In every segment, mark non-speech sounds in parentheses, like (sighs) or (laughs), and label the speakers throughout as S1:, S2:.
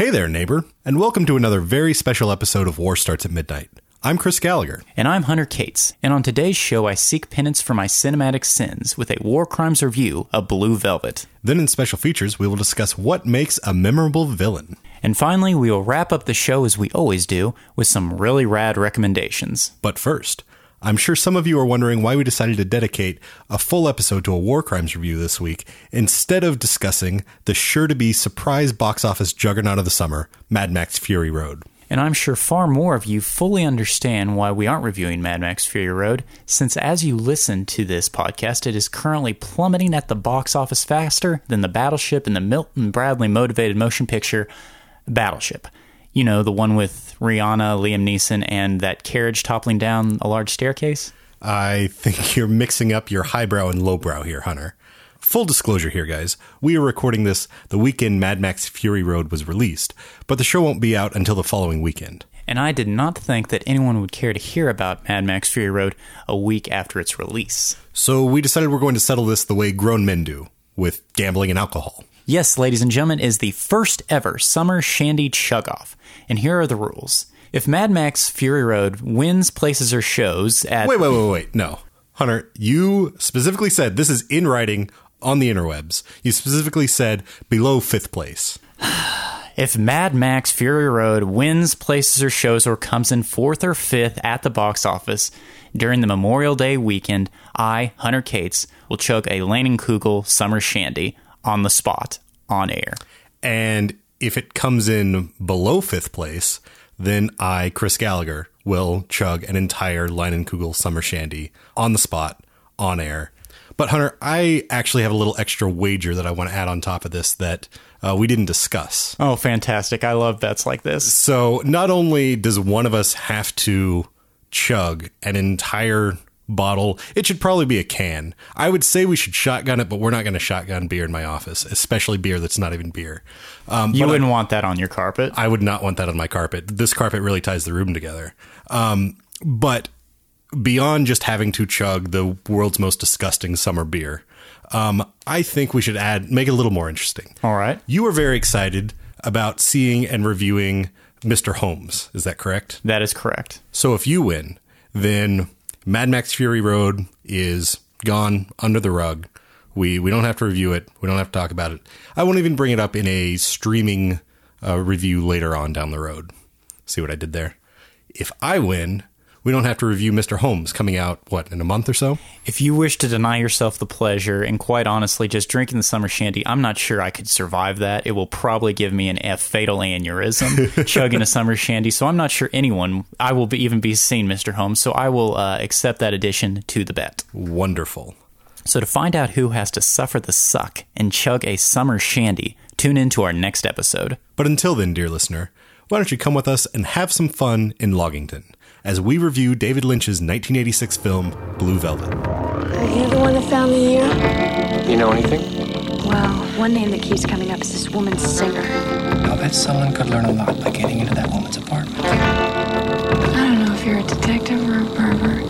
S1: Hey there, neighbor, and welcome to another very special episode of War Starts at Midnight. I'm Chris Gallagher.
S2: And I'm Hunter Cates, and on today's show, I seek penance for my cinematic sins with a war crimes review of Blue Velvet.
S1: Then, in special features, we will discuss what makes a memorable villain.
S2: And finally, we will wrap up the show as we always do with some really rad recommendations.
S1: But first, I'm sure some of you are wondering why we decided to dedicate a full episode to a war crimes review this week instead of discussing the sure to be surprise box office juggernaut of the summer, Mad Max Fury Road.
S2: And I'm sure far more of you fully understand why we aren't reviewing Mad Max Fury Road, since as you listen to this podcast, it is currently plummeting at the box office faster than the battleship in the Milton Bradley motivated motion picture Battleship. You know, the one with Rihanna, Liam Neeson, and that carriage toppling down a large staircase?
S1: I think (laughs) you're mixing up your highbrow and lowbrow here, Hunter. Full disclosure here, guys. We are recording this the weekend Mad Max Fury Road was released, but the show won't be out until the following weekend.
S2: And I did not think that anyone would care to hear about Mad Max Fury Road a week after its release.
S1: So we decided we're going to settle this the way grown men do, with gambling and alcohol.
S2: Yes, ladies and gentlemen, is the first ever summer shandy chug off. And here are the rules. If Mad Max Fury Road wins places or shows at
S1: Wait, wait, wait, wait. No. Hunter, you specifically said this is in writing on the interwebs. You specifically said below fifth place. (sighs)
S2: If Mad Max Fury Road wins places or shows or comes in fourth or fifth at the box office during the Memorial Day weekend, I, Hunter Cates, will chug a Leinenkugel summer shandy on the spot on air.
S1: And if it comes in below fifth place, then I, Chris Gallagher, will chug an entire Leinenkugel summer shandy on the spot on air. But Hunter, I actually have a little extra wager that I want to add on top of this that uh, we didn't discuss.
S2: Oh, fantastic. I love bets like this.
S1: So not only does one of us have to chug an entire bottle, it should probably be a can. I would say we should shotgun it, but we're not going to shotgun beer in my office, especially beer that's not even beer. Um,
S2: You wouldn't want that on your carpet.
S1: I would not want that on my carpet. This carpet really ties the room together. Um, but beyond just having to chug the world's most disgusting summer beer, um, I think we should add make it a little more interesting.
S2: All right.
S1: You were very excited about seeing and reviewing Mr. Holmes. Is that correct?
S2: That is correct.
S1: So if you win, then Mad Max Fury Road is gone under the rug. We we don't have to review it. We don't have to talk about it. I won't even bring it up in a streaming uh, review later on down the road. See what I did there? If I win, we don't have to review Mr. Holmes coming out what in a month or so.
S2: If you wish to deny yourself the pleasure, and quite honestly, just drinking the summer shandy, I'm not sure I could survive that. It will probably give me an F fatal aneurysm (laughs) chugging a summer shandy. So I'm not sure anyone I will be, even be seen, Mr. Holmes. So I will uh, accept that addition to the bet.
S1: Wonderful.
S2: So to find out who has to suffer the suck and chug a summer shandy, tune in to our next episode.
S1: But until then, dear listener, why don't you come with us and have some fun in Loggington as we review David Lynch's 1986 film Blue Velvet.
S3: Uh, are you the one that found me here?
S4: You know anything?
S3: Well, one name that keeps coming up is this woman's singer.
S4: I'll bet someone could learn a lot by getting into that woman's apartment.
S3: I don't know if you're a detective or a pervert.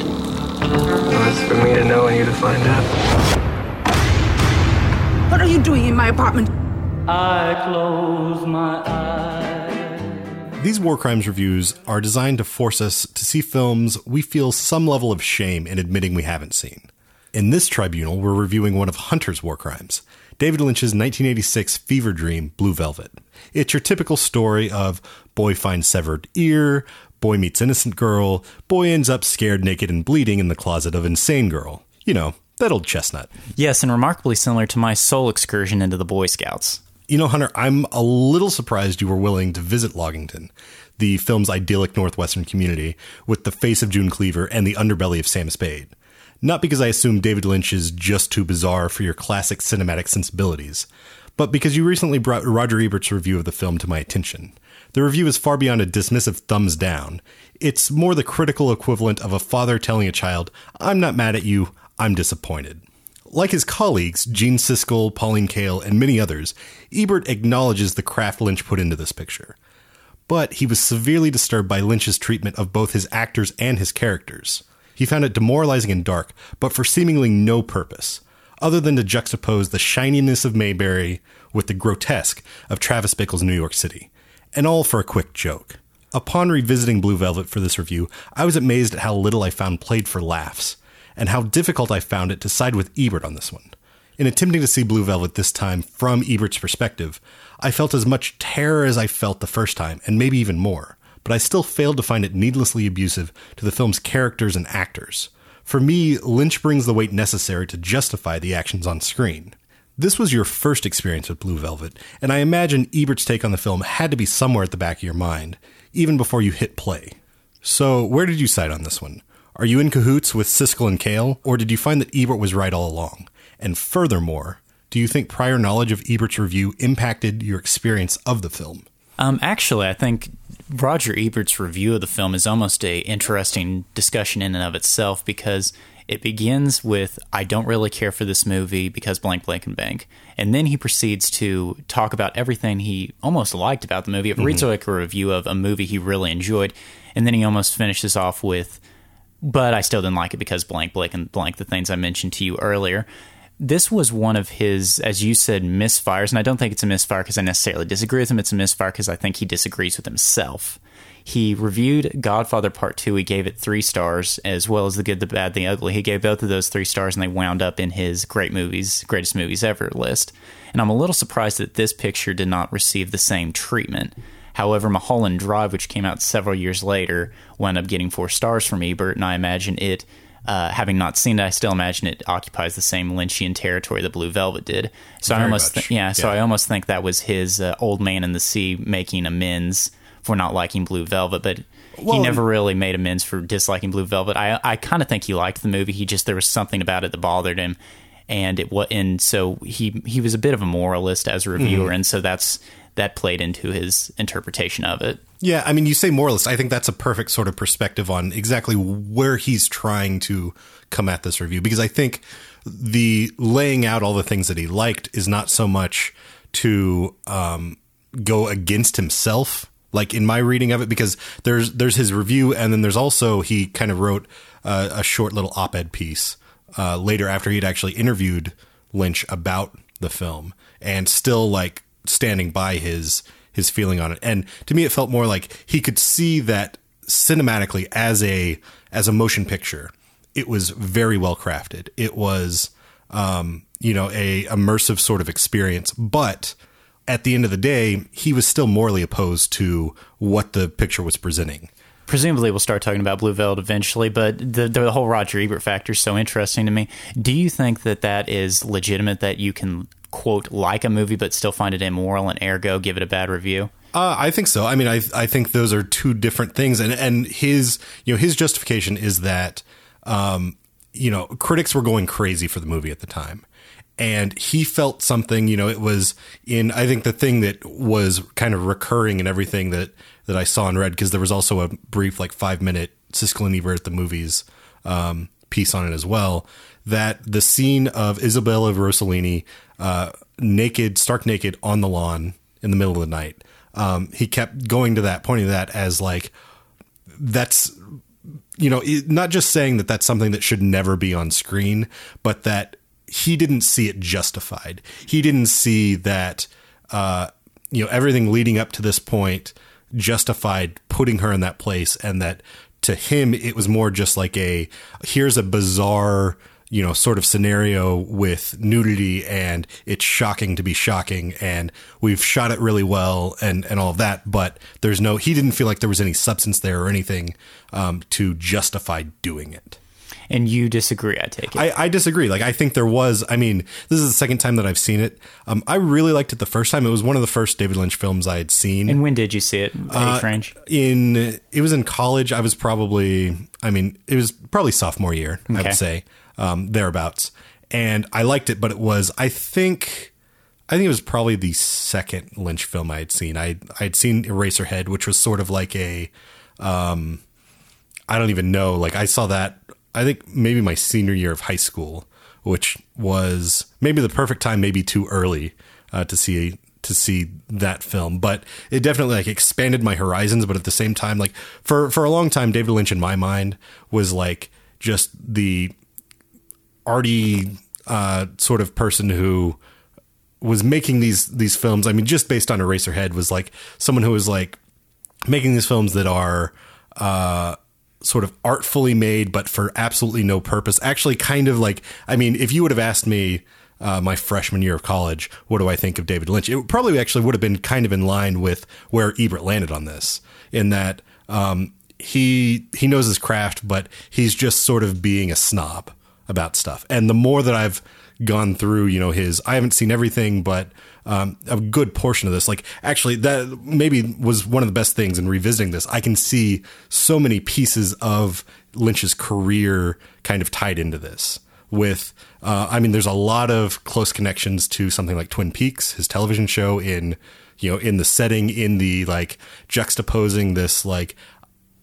S4: Well, it's for me to know and you to find out.
S5: What are you doing in my apartment?
S6: I close my eyes.
S1: These war crimes reviews are designed to force us to see films we feel some level of shame in admitting we haven't seen. In this tribunal, we're reviewing one of Hunter's war crimes, David Lynch's 1986 fever dream, Blue Velvet. It's your typical story of boy finds severed ear, boy meets innocent girl, boy ends up scared, naked, and bleeding in the closet of insane girl. You know, that old chestnut.
S2: Yes, and remarkably similar to my soul excursion into the Boy Scouts.
S1: You know, Hunter, I'm a little surprised you were willing to visit Loggington, the film's idyllic Northwestern community, with the face of June Cleaver and the underbelly of Sam Spade. Not because I assume David Lynch is just too bizarre for your classic cinematic sensibilities, but because you recently brought Roger Ebert's review of the film to my attention. The review is far beyond a dismissive thumbs down. It's more the critical equivalent of a father telling a child, I'm not mad at you, I'm disappointed. Like his colleagues, Gene Siskel, Pauline Kael, and many others, Ebert acknowledges the craft Lynch put into this picture. But he was severely disturbed by Lynch's treatment of both his actors and his characters. He found it demoralizing and dark, but for seemingly no purpose, other than to juxtapose the shininess of Mayberry with the grotesque of Travis Bickle's New York City. and all for a quick joke. Upon revisiting Blue Velvet for this review, I was amazed at how little I found played for laughs, and how difficult I found it to side with Ebert on this one. In attempting to see Blue Velvet this time from Ebert's perspective, I felt as much terror as I felt the first time, and maybe even more, but I still failed to find it needlessly abusive to the film's characters and actors. For me, Lynch brings the weight necessary to justify the actions on screen. This was your first experience with Blue Velvet, and I imagine Ebert's take on the film had to be somewhere at the back of your mind, even before you hit play. So, where did you side on this one? Are you in cahoots with Siskel and Kael, or did you find that Ebert was right all along? And furthermore, do you think prior knowledge of Ebert's review impacted your experience of the film?
S2: Um, actually, I think Roger Ebert's review of the film is almost a interesting discussion in and of itself because it begins with I don't really care for this movie because blank blank and blank, And then he proceeds to talk about everything he almost liked about the movie. It reads like a review of a movie he really enjoyed. And then he almost finishes off with but I still didn't like it because blank blank and blank the things I mentioned to you earlier. This was one of his, as you said, misfires, and I don't think it's a misfire because I necessarily disagree with him. It's a misfire because I think he disagrees with himself. He reviewed Godfather Part 2. He gave it three stars, as well as The Good, the Bad, the Ugly. He gave both of those three stars, and they wound up in his great movies, greatest movies ever list. And I'm a little surprised that this picture did not receive the same treatment. However, Mulholland Drive, which came out several years later, wound up getting four stars from Ebert, and I imagine it, uh, having not seen it, I still imagine it occupies the same Lynchian territory that Blue Velvet did. So I almost,
S1: much,
S2: yeah, so. I almost think that was his uh, old man in the sea making amends for not liking Blue Velvet, but he never really made amends for disliking Blue Velvet. I I kind of think he liked the movie. He just there was something about it that bothered him, and it was and so he he was a bit of a moralist as a reviewer,
S1: Mm-hmm.
S2: and so that's that played into his interpretation of it.
S1: Yeah, I mean, you say moralist. I think that's a perfect sort of perspective on exactly where he's trying to come at this review because I think the laying out all the things that he liked is not so much to um, go against himself, like in my reading of it, because there's there's his review, and then there's also he kind of wrote uh, a short little op-ed piece uh, later after he'd actually interviewed Lynch about the film, and still like standing by his his feeling on it. And to me, it felt more like he could see that cinematically as a as a motion picture, it was very well crafted. It was um, you know a immersive sort of experience, but at the end of the day, he was still morally opposed to what the picture was presenting.
S2: Presumably, we'll start talking about Blue Velvet eventually, but the the whole Roger Ebert factor is so interesting to me. Do you think that that is legitimate? That you can quote like a movie but still find it immoral and ergo give it a bad review?
S1: Uh, I think so. I mean, I I think those are two different things, and and his you know his justification is that um, you know critics were going crazy for the movie at the time, and he felt something. You know, it was in I think the thing that was kind of recurring in everything that that I saw and read because there was also a brief like five minute Siskel and Ebert at the movies um, piece on it as well. That the scene of Isabella Rossellini uh, naked, stark naked on the lawn in the middle of the night. Um, he kept going to that, pointing to that as like that's you know not just saying that that's something that should never be on screen, but that he didn't see it justified. He didn't see that uh, you know everything leading up to this point justified putting her in that place, and that to him it was more just like a here's a bizarre you know sort of scenario with nudity and it's shocking to be shocking and we've shot it really well and and all of that but there's no he didn't feel like there was any substance there or anything um, to justify doing it
S2: And you disagree, I take it.
S1: I, I disagree. Like I think there was. I mean, this is the second time that I've seen it. Um, I really liked it the first time. It was one of the first David Lynch films I had seen.
S2: and when did you see it?
S1: Uh,
S2: range?
S1: in it was in college. I was probably. I mean, it was probably sophomore year. I would say um, thereabouts. And I liked it, but it was. I think. I think it was probably the second Lynch film I had seen. I I had seen Eraserhead, which was sort of like a. Um, I don't even know. Like I saw that. I think maybe my senior year of high school, which was maybe the perfect time, maybe too early uh, to see to see that film. But it definitely like expanded my horizons. But at the same time, like for for a long time, David Lynch in my mind was like just the arty uh, sort of person who was making these these films. I mean, just based on Eraserhead, was like someone who was like making these films that are uh, sort of artfully made, but for absolutely no purpose. Actually, kind of like, I mean, if you would have asked me uh, my freshman year of college, what do I think of David Lynch? It probably actually would have been kind of in line with where Ebert landed on this, in that um, he he knows his craft, but he's just sort of being a snob about stuff. And the more that I've gone through, you know, his I haven't seen everything, but um, a good portion of this, like actually that maybe was one of the best things in revisiting this. I can see so many pieces of Lynch's career kind of tied into this. With, uh, I mean, there's a lot of close connections to something like Twin Peaks, his television show in, you know, in the setting, in the like juxtaposing this like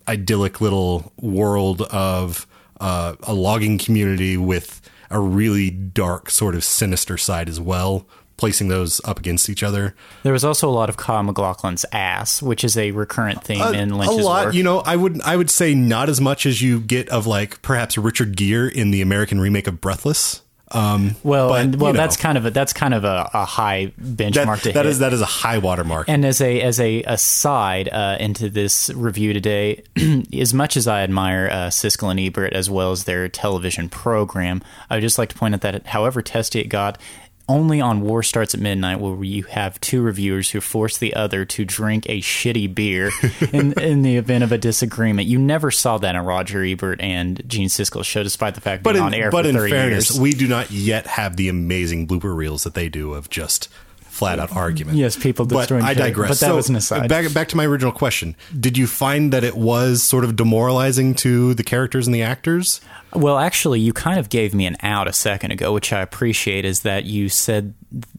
S1: idyllic little world of uh, a logging community with a really dark, sort of sinister side as well, placing those up against each other.
S2: There was also a lot of Kyle McLaughlin's ass, which is a recurrent theme
S1: A,
S2: in
S1: a
S2: Lynch's
S1: lot,
S2: work.
S1: you know. I would I would say not as much as you get of like perhaps Richard Gere in the American remake of Breathless. Um,
S2: well,
S1: but,
S2: and,
S1: you
S2: well,
S1: know,
S2: that's kind of a that's kind of a, a high benchmark
S1: that,
S2: to
S1: that
S2: hit.
S1: is that is a high watermark.
S2: And as a as a aside uh, into this review today, (clears throat) as much as I admire uh, Siskel and Ebert as well as their television program, I would just like to point out that however testy it got, only on War Starts at Midnight will you have two reviewers who force the other to drink a shitty beer (laughs) in, in the event of a disagreement. You never saw that in Roger Ebert and Gene Siskel's show, despite the fact
S1: but
S2: being
S1: in,
S2: on air
S1: but
S2: for
S1: in fairness,
S2: years.
S1: we do not yet have the amazing blooper reels that they do of just flat out argument.
S2: Yes, people destroying.
S1: But
S2: I
S1: digress.
S2: but that
S1: So,
S2: was an aside.
S1: Back back to my original question. Did you find that it was sort of demoralizing to the characters and the actors?
S2: Well, actually, you kind of gave me an out a second ago, which I appreciate. Is that you said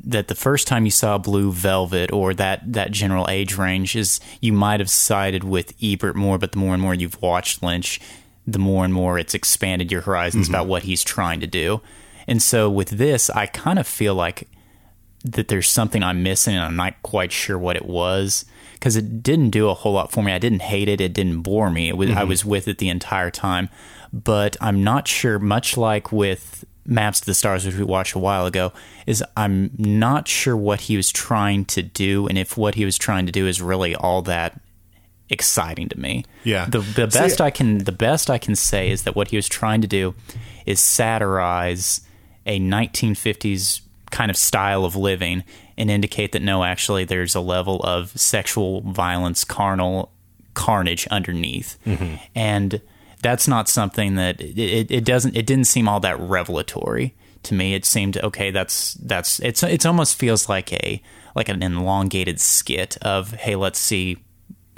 S2: that the first time you saw Blue Velvet or that that general age range is you might have sided with Ebert more, but the more and more you've watched Lynch, the more and more it's expanded your horizons mm-hmm. about what he's trying to do. And so with this, I kind of feel like that there's something I'm missing and I'm not quite sure what it was because it didn't do a whole lot for me. I didn't hate it. It didn't bore me. It was, I mm-hmm. was with it the entire time, but I'm not sure, much like with Maps to the Stars, which we watched a while ago, is I'm not sure what he was trying to do and if what he was trying to do is really all that exciting to me.
S1: Yeah.
S2: The the
S1: See-
S2: best I can the best I can say is that what he was trying to do is satirize a 1950s kind of style of living and indicate that no actually there's a level of sexual violence carnal carnage underneath mm-hmm. and that's not something that it, it, doesn't it didn't seem all that revelatory to me. It seemed okay that's that's it's it's almost feels like a like an elongated skit of hey let's see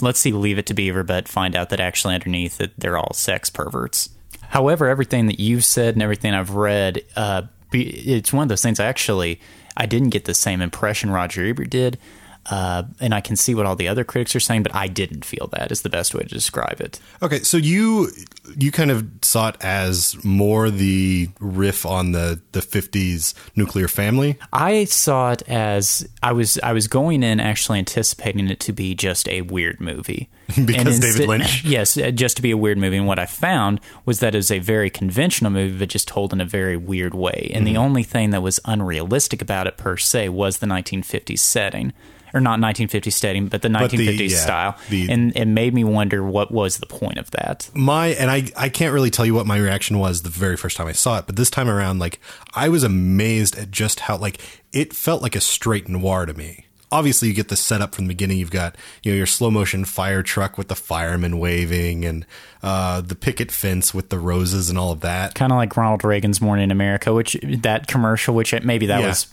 S2: let's see leave it to beaver but find out that actually underneath that they're all sex perverts. However everything that you've said and everything i've read uh, it's one of those things i actually i didn't get the same impression roger ebert did uh, and i can see what all the other critics are saying but i didn't feel that is the best way to describe it
S1: Okay, so you you kind of saw it as more the riff on the the 50s nuclear family.
S2: I saw it as I was I was going in actually anticipating it to be just a weird movie (laughs)
S1: Because David Lynch? (laughs)
S2: Yes, uh, just to be a weird movie. And what I found was that it was a very conventional movie, but just told in a very weird way. And
S1: Mm-hmm.
S2: the only thing that was unrealistic about it per se was the 1950s setting. Or not 1950s setting, but the 1950s
S1: the- yeah,
S2: style,
S1: the-
S2: and it made me wonder what was the point of that.
S1: my and I I can't really tell you what my reaction was the very first time I saw it, but this time around, like I was amazed at just how like it felt like a straight noir to me. Obviously, you get the setup from the beginning. You've got you know your slow motion fire truck with the firemen waving and uh, the picket fence with the roses and all of that.
S2: Kind of like Ronald Reagan's "Morning in America," which that commercial, which maybe that
S1: Yeah.
S2: was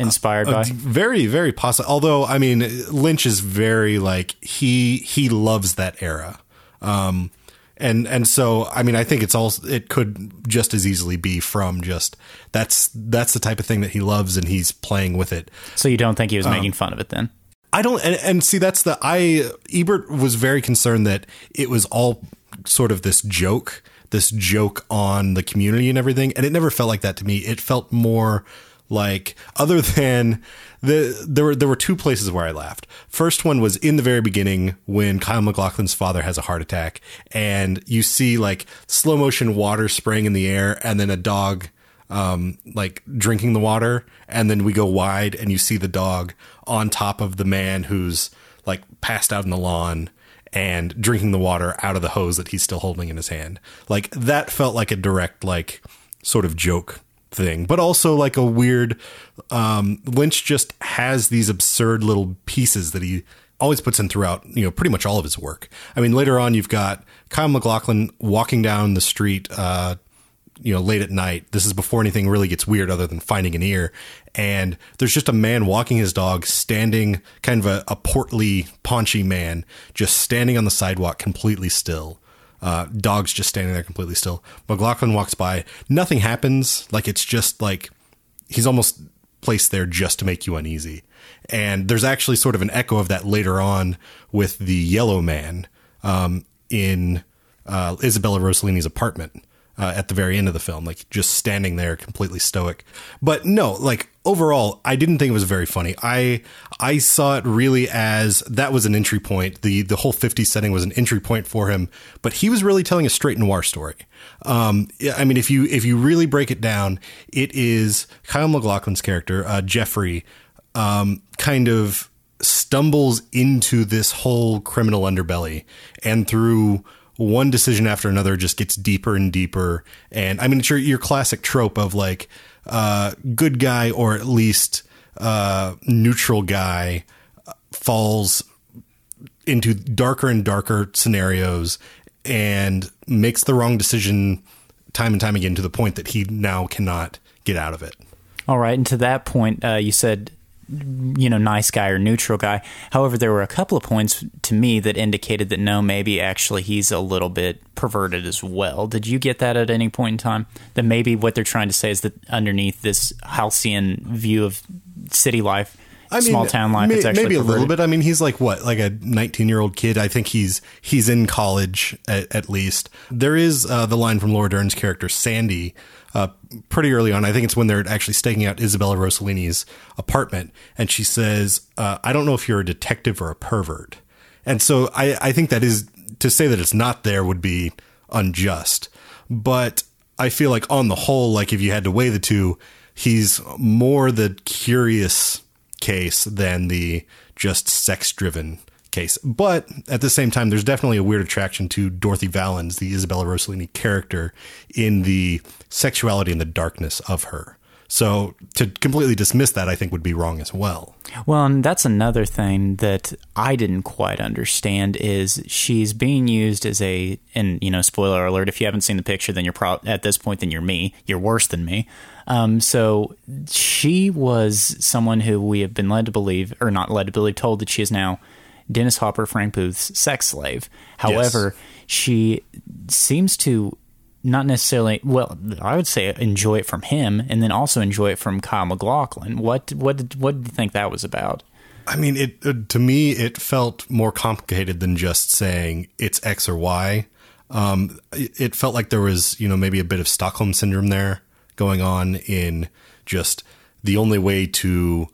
S2: inspired by.
S1: Very, very possible. Although, I mean, Lynch is very like he he loves that era, um, and and so I mean, I think it's all it could just as easily be from just that's that's the type of thing that he loves, and he's playing with it.
S2: So you don't think he was
S1: Um,
S2: making fun of it then?
S1: I don't, and, and see, that's the I Ebert was very concerned that it was all sort of this joke, this joke on the community and everything, and it never felt like that to me. It felt more like, other than the there were there were two places where I laughed. First one was in the very beginning when Kyle McLaughlin's father has a heart attack, and you see like slow motion water spraying in the air, and then a dog um, like drinking the water, and then we go wide, and you see the dog on top of the man who's like passed out in the lawn and drinking the water out of the hose that he's still holding in his hand. Like that felt like a direct like sort of joke thing, but also like a weird. Um, Lynch just has these absurd little pieces that he always puts in throughout, you know, pretty much all of his work. I mean, later on, you've got Kyle McLaughlin walking down the street, uh, you know, late at night. This is before anything really gets weird other than finding an ear. And there's just a man walking his dog, standing kind of a, a portly, paunchy man, just standing on the sidewalk completely still. Uh, dog's just standing there completely still. McLaughlin walks by. Nothing happens. Like it's just like he's almost placed there just to make you uneasy. And there's actually sort of an echo of that later on with the yellow man um, in uh, Isabella Rossellini's apartment uh, at the very end of the film, like just standing there completely stoic. But no, like overall, I didn't think it was very funny. I I saw it really as that was an entry point. the The whole '50s setting was an entry point for him. But he was really telling a straight noir story. Um, I mean, if you if you really break it down, it is Kyle MacLachlan's character, uh, Jeffrey, um, kind of stumbles into this whole criminal underbelly, and through one decision after another just gets deeper and deeper. And I mean, it's your, your classic trope of like, uh, good guy or at least, uh, neutral guy falls into darker and darker scenarios and makes the wrong decision time and time again to the point that he now cannot get out of it.
S2: All right. And to that point, uh, you said you know, nice guy or neutral guy. However, there were a couple of points to me that indicated that no, maybe actually he's a little bit perverted as well. Did you get that at any point in time? That maybe what they're trying to say is that underneath this halcyon view of city life, I mean, small town life,
S1: may,
S2: it's actually
S1: maybe
S2: perverted.
S1: a little bit. I mean, he's like what, like a 19 year old kid. I think he's he's in college at, at least. There is uh, the line from Laura Dern's character Sandy uh, pretty early on. I think it's when they're actually staking out Isabella Rossellini's apartment, and she says, uh, "I don't know if you're a detective or a pervert." And so I, I think that is to say that it's not there would be unjust, but I feel like on the whole, like if you had to weigh the two, he's more the curious case than the just sex driven case. But at the same time, there's definitely a weird attraction to Dorothy Vallens, the Isabella Rossellini character, in the sexuality and the darkness of her. So to completely dismiss that, I think would be wrong as well.
S2: Well, and that's another thing that I didn't quite understand is she's being used as a, and you know, spoiler alert, if you haven't seen the picture, then you're pro- at this point, then you're me. You're worse than me. Um, so she was someone who we have been led to believe, or not led to believe, told that she is now Dennis Hopper, Frank Booth's sex slave. However, yes. she seems to not necessarily well i would say enjoy it from him and then also enjoy it from kyle maclachlan what what did, what did you think that was about
S1: i mean it uh, to me it felt more complicated than just saying it's x or y um, it, it felt like there was you know maybe a bit of stockholm syndrome there going on in just the only way to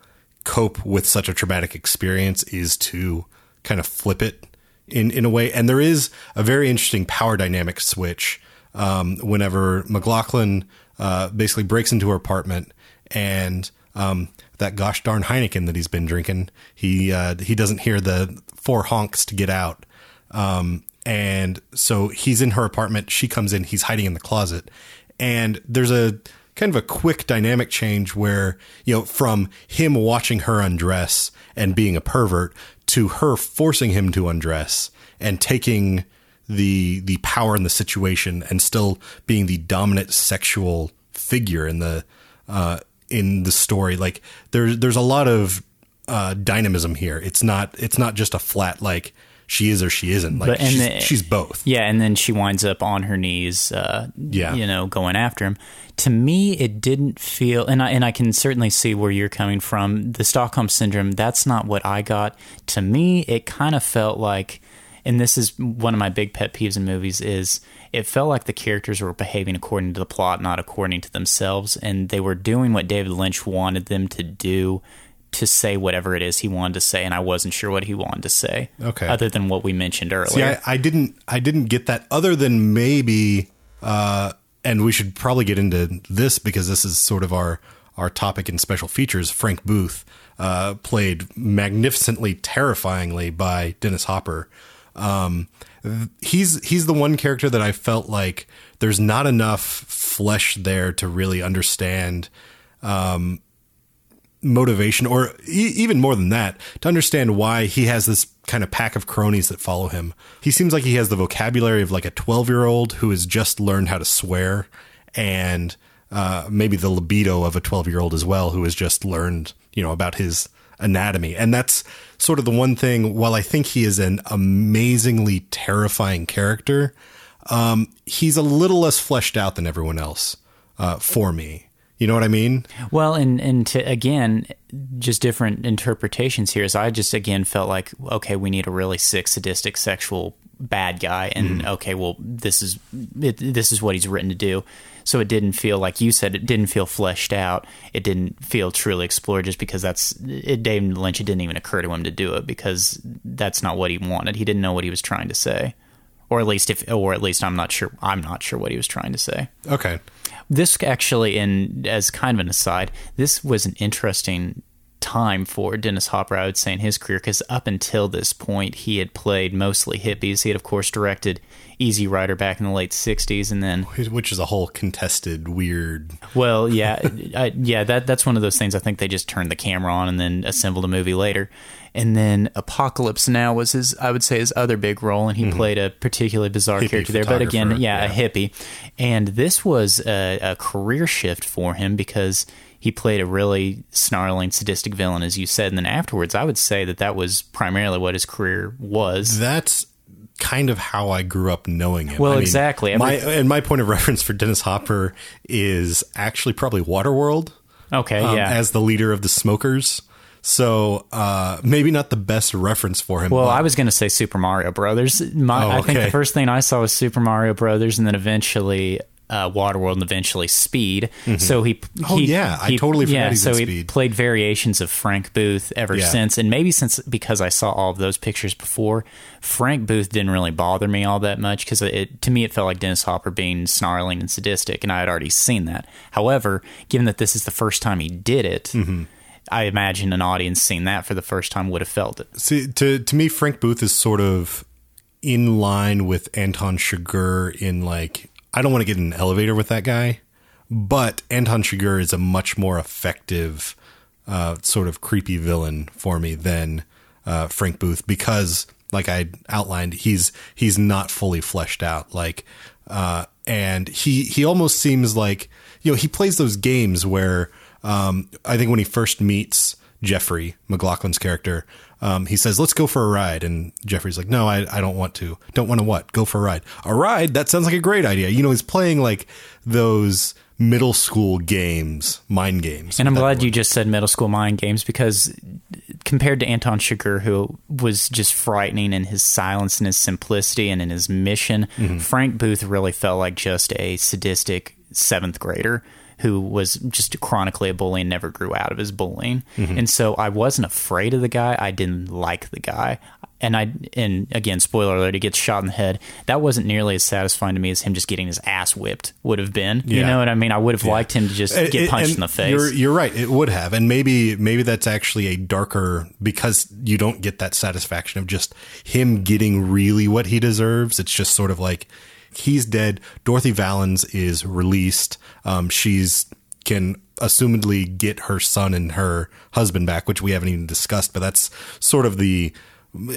S1: cope with such a traumatic experience is to kind of flip it in in a way. And there is a very interesting power dynamic switch um, whenever McLaughlin uh, basically breaks into her apartment and um, that gosh darn Heineken that he's been drinking, he uh, he doesn't hear the four honks to get out. Um, and so he's in her apartment. She comes in. He's hiding in the closet, and there's a kind of a quick dynamic change where you know from him watching her undress and being a pervert to her forcing him to undress and taking the the power in the situation and still being the dominant sexual figure in the uh, in the story. Like there's there's a lot of uh, dynamism here. It's not it's not just a flat like she is or she isn't. Like but, she's, the, she's, both.
S2: Yeah, and then she winds up on her knees. Uh,
S1: yeah,
S2: you know, going after him. To me, it didn't feel, and I and I can certainly see where you're coming from. The Stockholm syndrome. That's not what I got. To me, it kind of felt like, and this is one of my big pet peeves in movies is it felt like the characters were behaving according to the plot, not according to themselves, and they were doing what David Lynch wanted them to do to say whatever it is he wanted to say, and I wasn't sure what he wanted to say.
S1: Okay.
S2: Other than what we mentioned earlier.
S1: See, I, I didn't I didn't get that other than maybe uh and we should probably get into this because this is sort of our our topic in special features. Frank Booth uh, played magnificently, terrifyingly by Dennis Hopper. Um, he's he's the one character that I felt like there's not enough flesh there to really understand um, motivation, or e- even more than that, to understand why he has this kind of pack of cronies that follow him. He seems like he has the vocabulary of like a 12 year old who has just learned how to swear, and uh, maybe the libido of a 12 year old as well, who has just learned, you know, about his anatomy. And that's sort of the one thing, while I think he is an amazingly terrifying character, um, he's a little less fleshed out than everyone else uh, for me. You know what I mean?
S2: Well, and and to again, just different interpretations here. Is I just again felt like okay, we need a really sick, sadistic, sexual bad guy, and mm-hmm. okay, well, this is it, this is what he's written to do. So it didn't feel like you said it didn't feel fleshed out. It didn't feel truly explored, just because that's it. David Lynch. It didn't even occur to him to do it because that's not what he wanted. He didn't know what he was trying to say, or at least if, or at least I'm not sure. I'm not sure what he was trying to say
S1: Okay.
S2: This actually in as kind of an aside this was an interesting time for dennis hopper i would say in his career because up until this point he had played mostly hippies he had of course directed easy rider back in the late 60s and then
S1: Which is a whole contested, weird.
S2: well yeah (laughs) I, yeah that that's one of those things i think they just turned the camera on and then assembled a movie later and then apocalypse now was his i would say his other big role and he played a particularly bizarre
S1: Hippie
S2: character there but again
S1: photographer,
S2: yeah, a hippie and this was a, a career shift for him because he played a really snarling sadistic villain as you said and then afterwards i would say that that was primarily what his career was
S1: That's kind of how I grew up knowing him.
S2: Well, exactly. Every-
S1: my and my point of reference for Dennis Hopper is actually probably Waterworld.
S2: okay
S1: um,
S2: yeah
S1: as the leader of the smokers. So uh, maybe not the best reference for him.
S2: Well,
S1: but-
S2: I was going to say Super Mario Brothers. My,
S1: Oh,
S2: I think the first thing I saw was Super Mario Brothers, and then eventually uh, Waterworld, and eventually Speed. So he,
S1: Oh,
S2: he-
S1: yeah. I
S2: he-
S1: totally forgot
S2: yeah. so he
S1: Speed.
S2: played variations of Frank Booth ever
S1: Yeah.
S2: since, and maybe since because I saw all of those pictures before, Frank Booth didn't really bother me all that much because it to me it felt like Dennis Hopper being snarling and sadistic, and I had already seen that. However, given that this is the first time he did it.
S1: Mm-hmm.
S2: I imagine an audience seeing that for the first time would have felt it.
S1: See, to to me, Frank Booth is sort of in line with Anton Chigurh in like I don't want to get in an elevator with that guy, but Anton Chigurh is a much more effective uh, sort of creepy villain for me than uh, Frank Booth because, like I outlined, he's he's not fully fleshed out. Like, uh, and he he almost seems like you know he plays those games where um, I think when he first meets Jeffrey McLaughlin's character, um, he says, "Let's go for a ride," and Jeffrey's like, "No, I, I don't want to. Don't want to what? Go for a ride? A ride? That sounds like a great idea." You know, he's playing like those middle school games, mind games.
S2: And I'm glad you just said middle school mind games because compared to Anton Chigurh, who was just frightening in his silence and his simplicity and in his mission,
S1: Mm-hmm.
S2: Frank Booth really felt like just a sadistic seventh grader who was just chronically a bully and never grew out of his bullying.
S1: Mm-hmm.
S2: And so I wasn't afraid of the guy. I didn't like the guy. And I and again, spoiler alert, he gets shot in the head. That wasn't nearly as satisfying to me as him just getting his ass whipped would have been. You know what I mean? I would have liked him to just get
S1: it-
S2: punched in the face.
S1: You're, you're right. It would have, and maybe maybe that's actually a darker because you don't get that satisfaction of just him getting really what he deserves. It's just sort of like he's dead. Dorothy Vallens is released. Um, she's can assumedly get her son and her husband back, which we haven't even discussed. But that's sort of the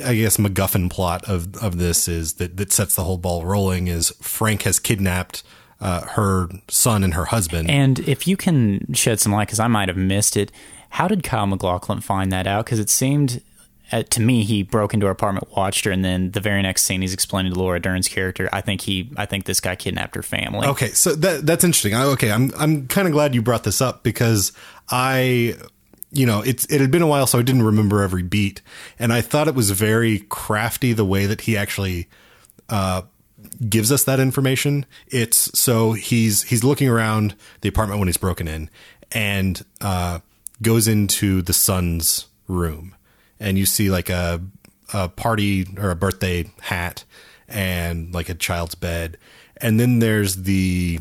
S1: I guess MacGuffin plot of of this is that that sets the whole ball rolling. Is Frank has kidnapped. Uh, her son and her husband.
S2: And if you can shed some light, because I might have missed it, how did Kyle McLaughlin find that out? Because it seemed uh, to me he broke into her apartment, watched her, and then the very next scene he's explaining to Laura Dern's character, I think he, I think this guy kidnapped her family.
S1: Okay, so that that's interesting. I, okay, I'm I'm kind of glad you brought this up because I, you know, it's it had been a while, so I didn't remember every beat, and I thought it was very crafty the way that he actually uh, gives us that information. It's so he's he's looking around the apartment when he's broken in, and uh, goes into the son's room, and you see like a a party or a birthday hat and like a child's bed, and then there's the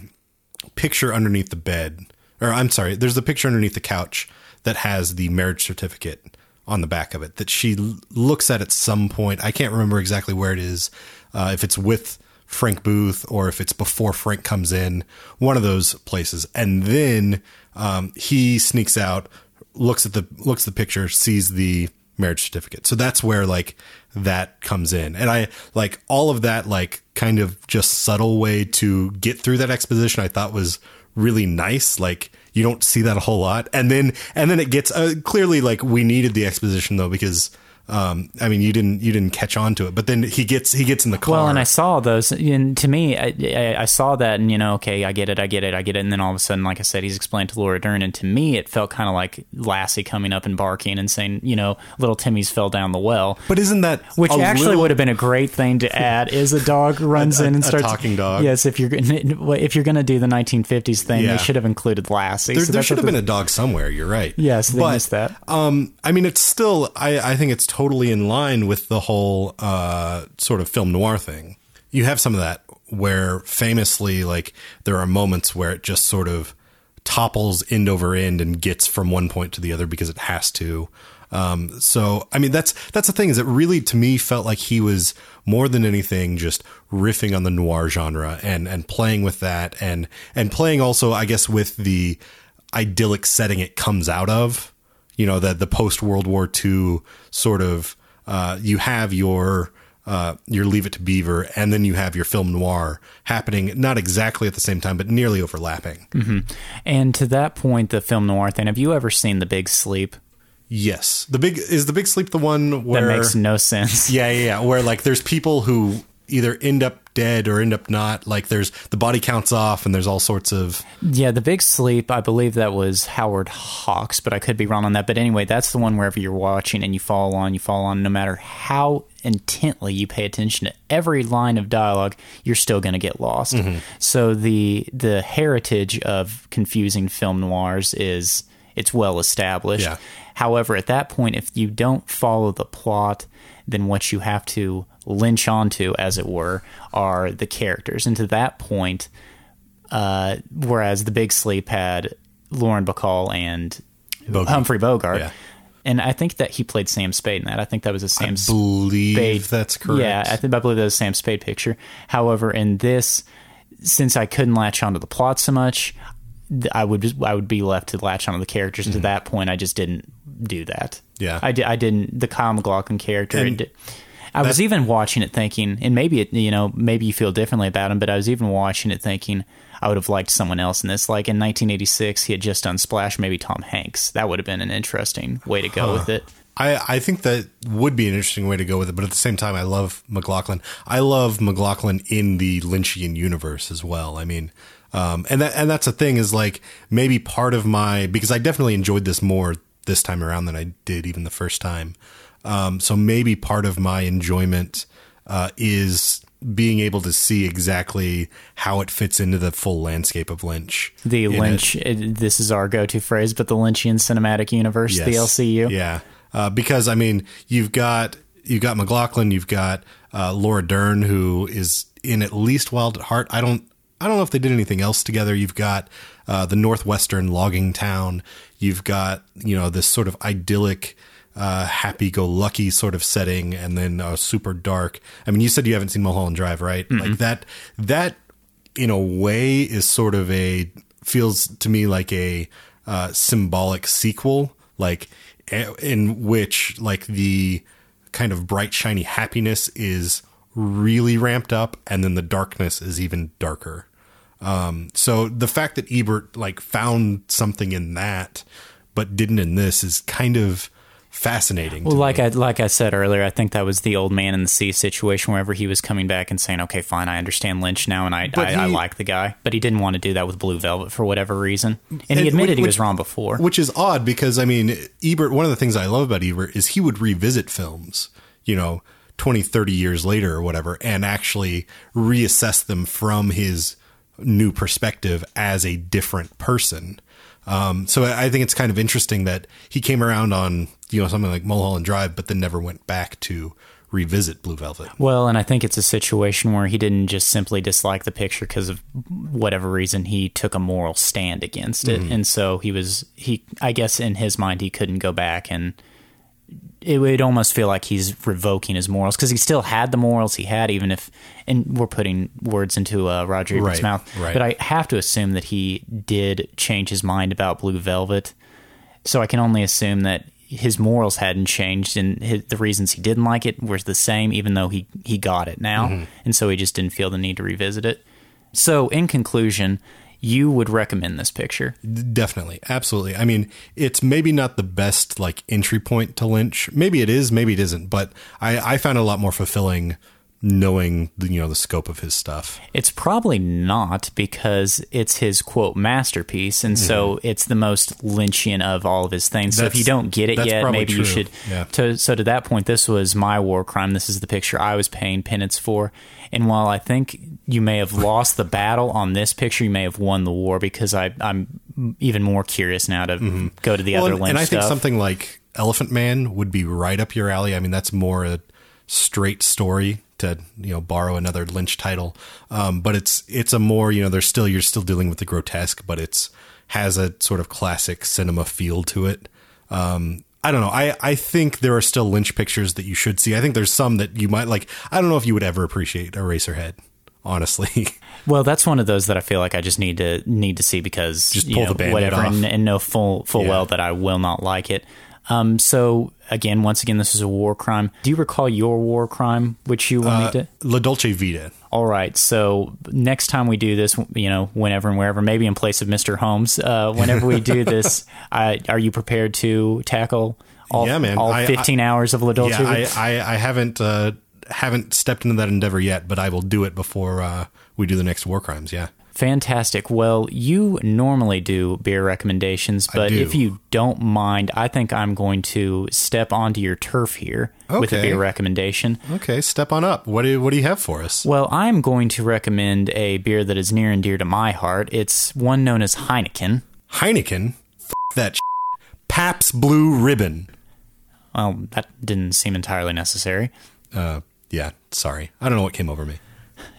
S1: picture underneath the bed, or I'm sorry, there's the picture underneath the couch that has the marriage certificate on the back of it that she looks at at some point. I can't remember exactly where it is, uh, if it's with Frank Booth or if it's before Frank comes in, one of those places. And then um, he sneaks out, looks at the looks at the picture, sees the marriage certificate. So that's where like that comes in. And I like all of that like kind of just subtle way to get through that exposition I thought was really nice. Like you don't see that a whole lot. And then and then it gets uh, clearly like we needed the exposition though because um, I mean, you didn't you didn't catch on to it, but then he gets he gets in the car.
S2: Well, and I saw those, and to me, I, I, I saw that, and you know, okay, I get it, I get it, I get it, and then all of a sudden, like I said, he's explained to Laura Dern, and to me, it felt kind of like Lassie coming up and barking and saying, you know, little Timmy's fell down the well.
S1: but isn't that
S2: Which actually
S1: little-
S2: would have been a great thing to add. Is a dog (laughs) runs
S1: A-
S2: in and
S1: a
S2: starts
S1: talking dog.
S2: Yes, if you're if you're going to do the 1950s thing,
S1: Yeah.
S2: they should have included Lassie.
S1: There,
S2: So
S1: there should have been a dog somewhere. You're right.
S2: Yes, they
S1: but,
S2: missed that.
S1: Um, I mean, it's still. I, I think it's totally in line with the whole uh, sort of film noir thing. You have some of that where famously, like, there are moments where it just sort of topples end over end and gets from one point to the other because it has to. Um, so I mean that's that's the thing is it really to me felt like he was more than anything just riffing on the noir genre and and playing with that and and playing also I guess with the idyllic setting it comes out of you know that the post World War II sort of uh, you have your uh, your Leave It to Beaver and then you have your film noir happening not exactly at the same time but nearly overlapping.
S2: And to that point, the film noir thing. Have you ever seen The Big Sleep?
S1: Yes, the big is the Big Sleep the one where
S2: That makes no sense.
S1: Yeah, yeah, yeah. Where like there's people who either end up dead or end up not. Like there's the body counts off and there's all sorts of
S2: Yeah, The Big Sleep, I believe that was Howard Hawks, but I could be wrong on that. But anyway, that's the one wherever you're watching and you fall on, you fall on, no matter how intently you pay attention to every line of dialogue, you're still going to get lost. Mm-hmm. So the the heritage of confusing film noirs is it's well established.
S1: Yeah.
S2: However, at that point, if you don't follow the plot, then what you have to lynch onto, as it were, are the characters. And to that point, uh, whereas The Big Sleep had Lauren Bacall and. Humphrey Bogart.
S1: Yeah.
S2: And I think that he played Sam Spade in that. I think that was a Sam Spade I
S1: believe
S2: Spade.
S1: that's correct.
S2: Yeah, I think I believe that was a Sam Spade picture. However, in this, since I couldn't latch onto the plot so much, I would just, I would be left to latch onto the characters. And to that point, I just didn't do that.
S1: Mm-hmm. Yeah.
S2: I, di- I didn't. The Kyle McLaughlin character.
S1: And
S2: I was even watching it thinking, and maybe it, you know, maybe you feel differently about him, but I was even watching it thinking I would have liked someone else in this. Like in 1986, he had just done Splash, maybe Tom Hanks. That would have been an interesting way to go with it.
S1: I, I think that would be an interesting way to go with it, but at the same time, I love McLaughlin. I love McLaughlin in the Lynchian universe as well. I mean, um, and that and that's the thing is like maybe part of my because I definitely enjoyed this more this time around than I did even the first time. Um, so maybe part of my enjoyment uh, is being able to see exactly how it fits into the full landscape of Lynch.
S2: The. Lynch, it- this is our go to phrase, but the Lynchian Cinematic Universe, the LCU.
S1: Yeah, uh, because I mean, you've got you've got McLaughlin, you've got uh, Laura Dern, who is in at least Wild at Heart. I don't I don't know if they did anything else together. You've got uh, the northwestern logging town. You've got you know this sort of idyllic. Uh, happy-go-lucky sort of setting, and then uh, super dark. I mean, you said you haven't seen Mulholland Drive, right? Like that. That, in a way, is sort of a feels to me like a uh, symbolic sequel, like in which like the kind of bright shiny happiness is really ramped up, and then the darkness is even darker. Um, so the fact that Ebert like found something in that, but didn't in this, is kind of fascinating.
S2: Well, like
S1: me.
S2: I like I said earlier, I think that was the old man in the sea situation. Wherever he was coming back and saying, "Okay, fine, I understand Lynch now, and I I, I like the guy," but he didn't want to do that with Blue Velvet for whatever reason, and,
S1: And
S2: he admitted
S1: which-
S2: he was wrong before.
S1: Which is odd because I mean, Ebert, one of the things I love about Ebert is he would revisit films, you know, 20, 30 years later or whatever, and actually reassess them from his new perspective as a different person. Um, so I think it's kind of interesting that he came around on, you know, something like Mulholland Drive, but then never went back to revisit Blue Velvet.
S2: Well, and I think it's a situation where he didn't just simply dislike the picture because of whatever reason. He took a moral stand against it, and so he was he. I guess in his mind, he couldn't go back, and it would almost feel like he's revoking his morals because he still had the morals he had, even if. And we're putting words into uh, Roger Ebert's
S1: Right,
S2: mouth,
S1: right.
S2: but I have to assume that he did change his mind about Blue Velvet. So I can only assume that his morals hadn't changed, and his, the reasons he didn't like it were the same, even though he he got it now,
S1: Mm-hmm.
S2: and so he just didn't feel the need to revisit it. So, in conclusion, you would recommend this picture.
S1: Definitely, absolutely. I mean, it's maybe not the best like entry point to Lynch. Maybe it is, maybe it isn't. But I, I found it a lot more fulfilling knowing the, you know the scope of his stuff.
S2: It's probably not because it's his quote masterpiece, and so it's the most Lynchian of all of his things. So if
S1: Mm-hmm.
S2: You don't get it yet, maybe you should.
S1: Yeah.
S2: To, so to that point, this was my war crime. This is the picture I was paying penance for. And while I think you may have lost the battle on this picture, you may have won the war because I, I'm even more curious now to go to the
S1: Mm-hmm. Well,
S2: other
S1: and,
S2: Lynch
S1: and I think something like Elephant Man would be right up your alley. I mean, that's more a straight story to you know borrow another Lynch title, um, but it's it's a more you know there's still you're still dealing with the grotesque, but it's has a sort of classic cinema feel to it. Um, I don't know. I, I think there are still Lynch pictures that you should see. I think there's some that you might like. I don't know if you would ever appreciate Eraserhead, honestly. (laughs)
S2: Well, that's one of those that I feel like I just need to need to see because
S1: Just
S2: you
S1: pull
S2: know,
S1: the
S2: whatever,
S1: off.
S2: and, and know full full
S1: Yeah.
S2: well that I will not like it. Um, so again, once again, this is a war crime. Do you recall your war crime, which you wanted to?
S1: La Dolce Vita.
S2: All right. So next time we do this, you know, whenever and wherever, maybe in place of Mr. Holmes, uh, whenever we do (laughs) this, I, are you prepared to tackle all,
S1: Yeah, man.
S2: all
S1: I-
S2: 15 hours of La Dolce?
S1: Yeah, I,
S2: Vita?
S1: I, I haven't uh, haven't stepped into that endeavor yet, but I will do it before uh, we do the next war crimes. Yeah.
S2: Fantastic. Well, you normally do beer recommendations, but if you don't mind, I think I'm going to step onto your turf here with a beer recommendation.
S1: Okay, step on up. What do what do you have for us?
S2: Well, I'm going to recommend a beer that is near and dear to my heart. It's one known as Heineken.
S1: Heineken. F- that. Sh- Pabst Blue Ribbon.
S2: Well, that didn't seem entirely necessary.
S1: Uh, yeah. Sorry, I don't know what came over me.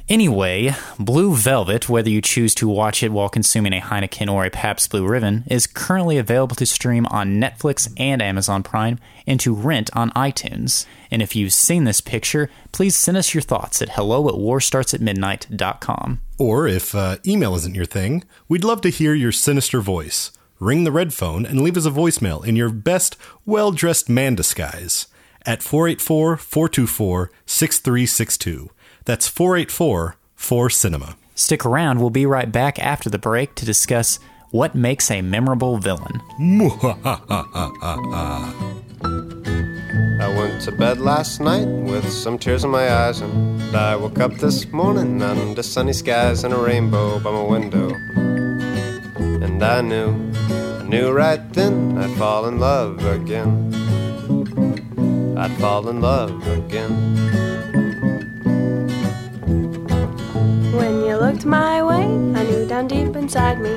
S2: Anyway, Blue Velvet, whether you choose to watch it while consuming a Heineken or a Pabst Blue Ribbon, is currently available to stream on Netflix and Amazon Prime and to rent on iTunes. And if you've seen this picture, please send us your thoughts at hello at warstartsatmidnight.com.
S1: Or if uh, email isn't your thing, we'd love to hear your sinister voice. Ring the red phone and leave us a voicemail in your best, well dressed man disguise at 484 424 6362. That's 484 4 Cinema.
S2: Stick around, we'll be right back after the break to discuss what makes a memorable villain. (laughs)
S7: I went to bed last night with some tears in my eyes, and I woke up this morning under sunny skies and a rainbow by my window. And I knew, I knew right then I'd fall in love again. I'd fall in love again.
S8: When you looked my way, I knew down deep inside me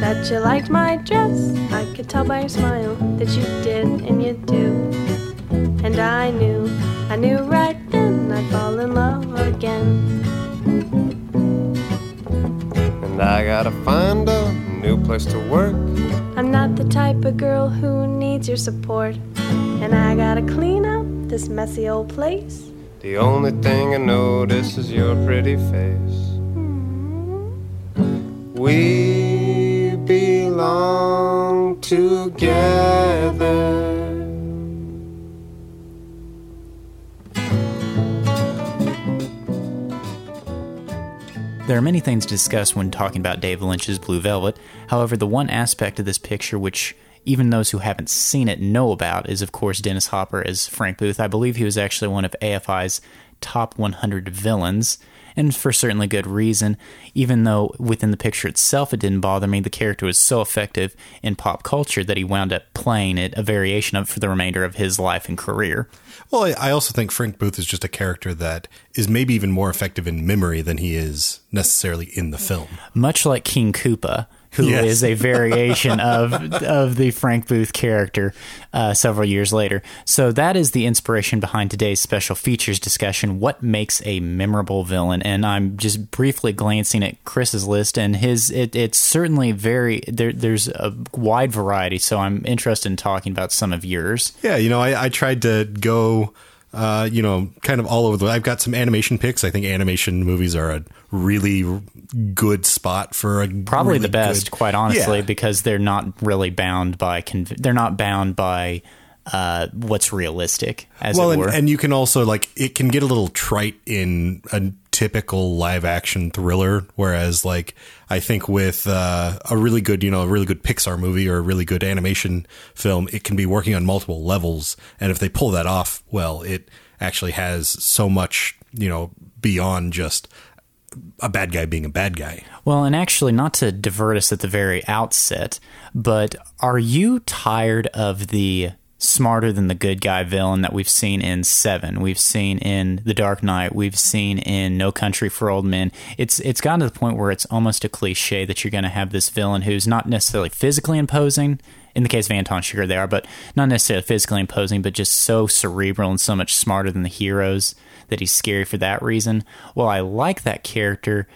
S8: that you liked my dress. I could tell by your smile that you did and you do. And I knew, I knew right then I'd fall in love again.
S7: And I gotta find a new place to work.
S8: I'm not the type of girl who needs your support. And I gotta clean up this messy old place.
S7: The only thing I notice is your pretty face. We belong together.
S2: There are many things to discuss when talking about Dave Lynch's Blue Velvet. However, the one aspect of this picture which even those who haven't seen it know about is, of course, Dennis Hopper as Frank Booth. I believe he was actually one of AFI's top 100 villains, and for certainly good reason. Even though within the picture itself it didn't bother me, the character was so effective in pop culture that he wound up playing it a variation of for the remainder of his life and career.
S1: Well, I I also think Frank Booth is just a character that is maybe even more effective in memory than he is necessarily in the film.
S2: much like King Koopa, who
S1: Yes.
S2: is a variation of of the Frank Booth character uh, several years later. So that is the inspiration behind today's special features discussion. What makes a memorable villain? And I'm just briefly glancing at Chris's list, and his it, it's certainly very there. There's a wide variety. So I'm interested in talking about some of yours.
S1: Yeah, you know, I, I tried to go, uh, you know, kind of all over the. I've got some animation picks. I think animation movies are a really good spot for a
S2: probably
S1: really
S2: the best,
S1: good-
S2: quite honestly,
S1: Yeah.
S2: because they're not really bound by conv- they're not bound by uh, what's realistic, as
S1: well, and, and you can also like it can get a little trite in a typical live action thriller, whereas like I think with uh, a really good, you know, a really good Pixar movie or a really good animation film, it can be working on multiple levels, and if they pull that off, well, it actually has so much, you know, beyond just a bad guy being a bad guy.
S2: Well, and actually, not to divert us at the very outset, but are you tired of the smarter than the good guy villain that we've seen in Seven? We've seen in The Dark Knight. We've seen in No Country for Old Men. It's it's gotten to the point where it's almost a cliche that you're going to have this villain who's not necessarily physically imposing. In the case of Anton Chigurh, they are, but not necessarily physically imposing, but just so cerebral and so much smarter than the heroes that he's scary for that reason. Well, I like that character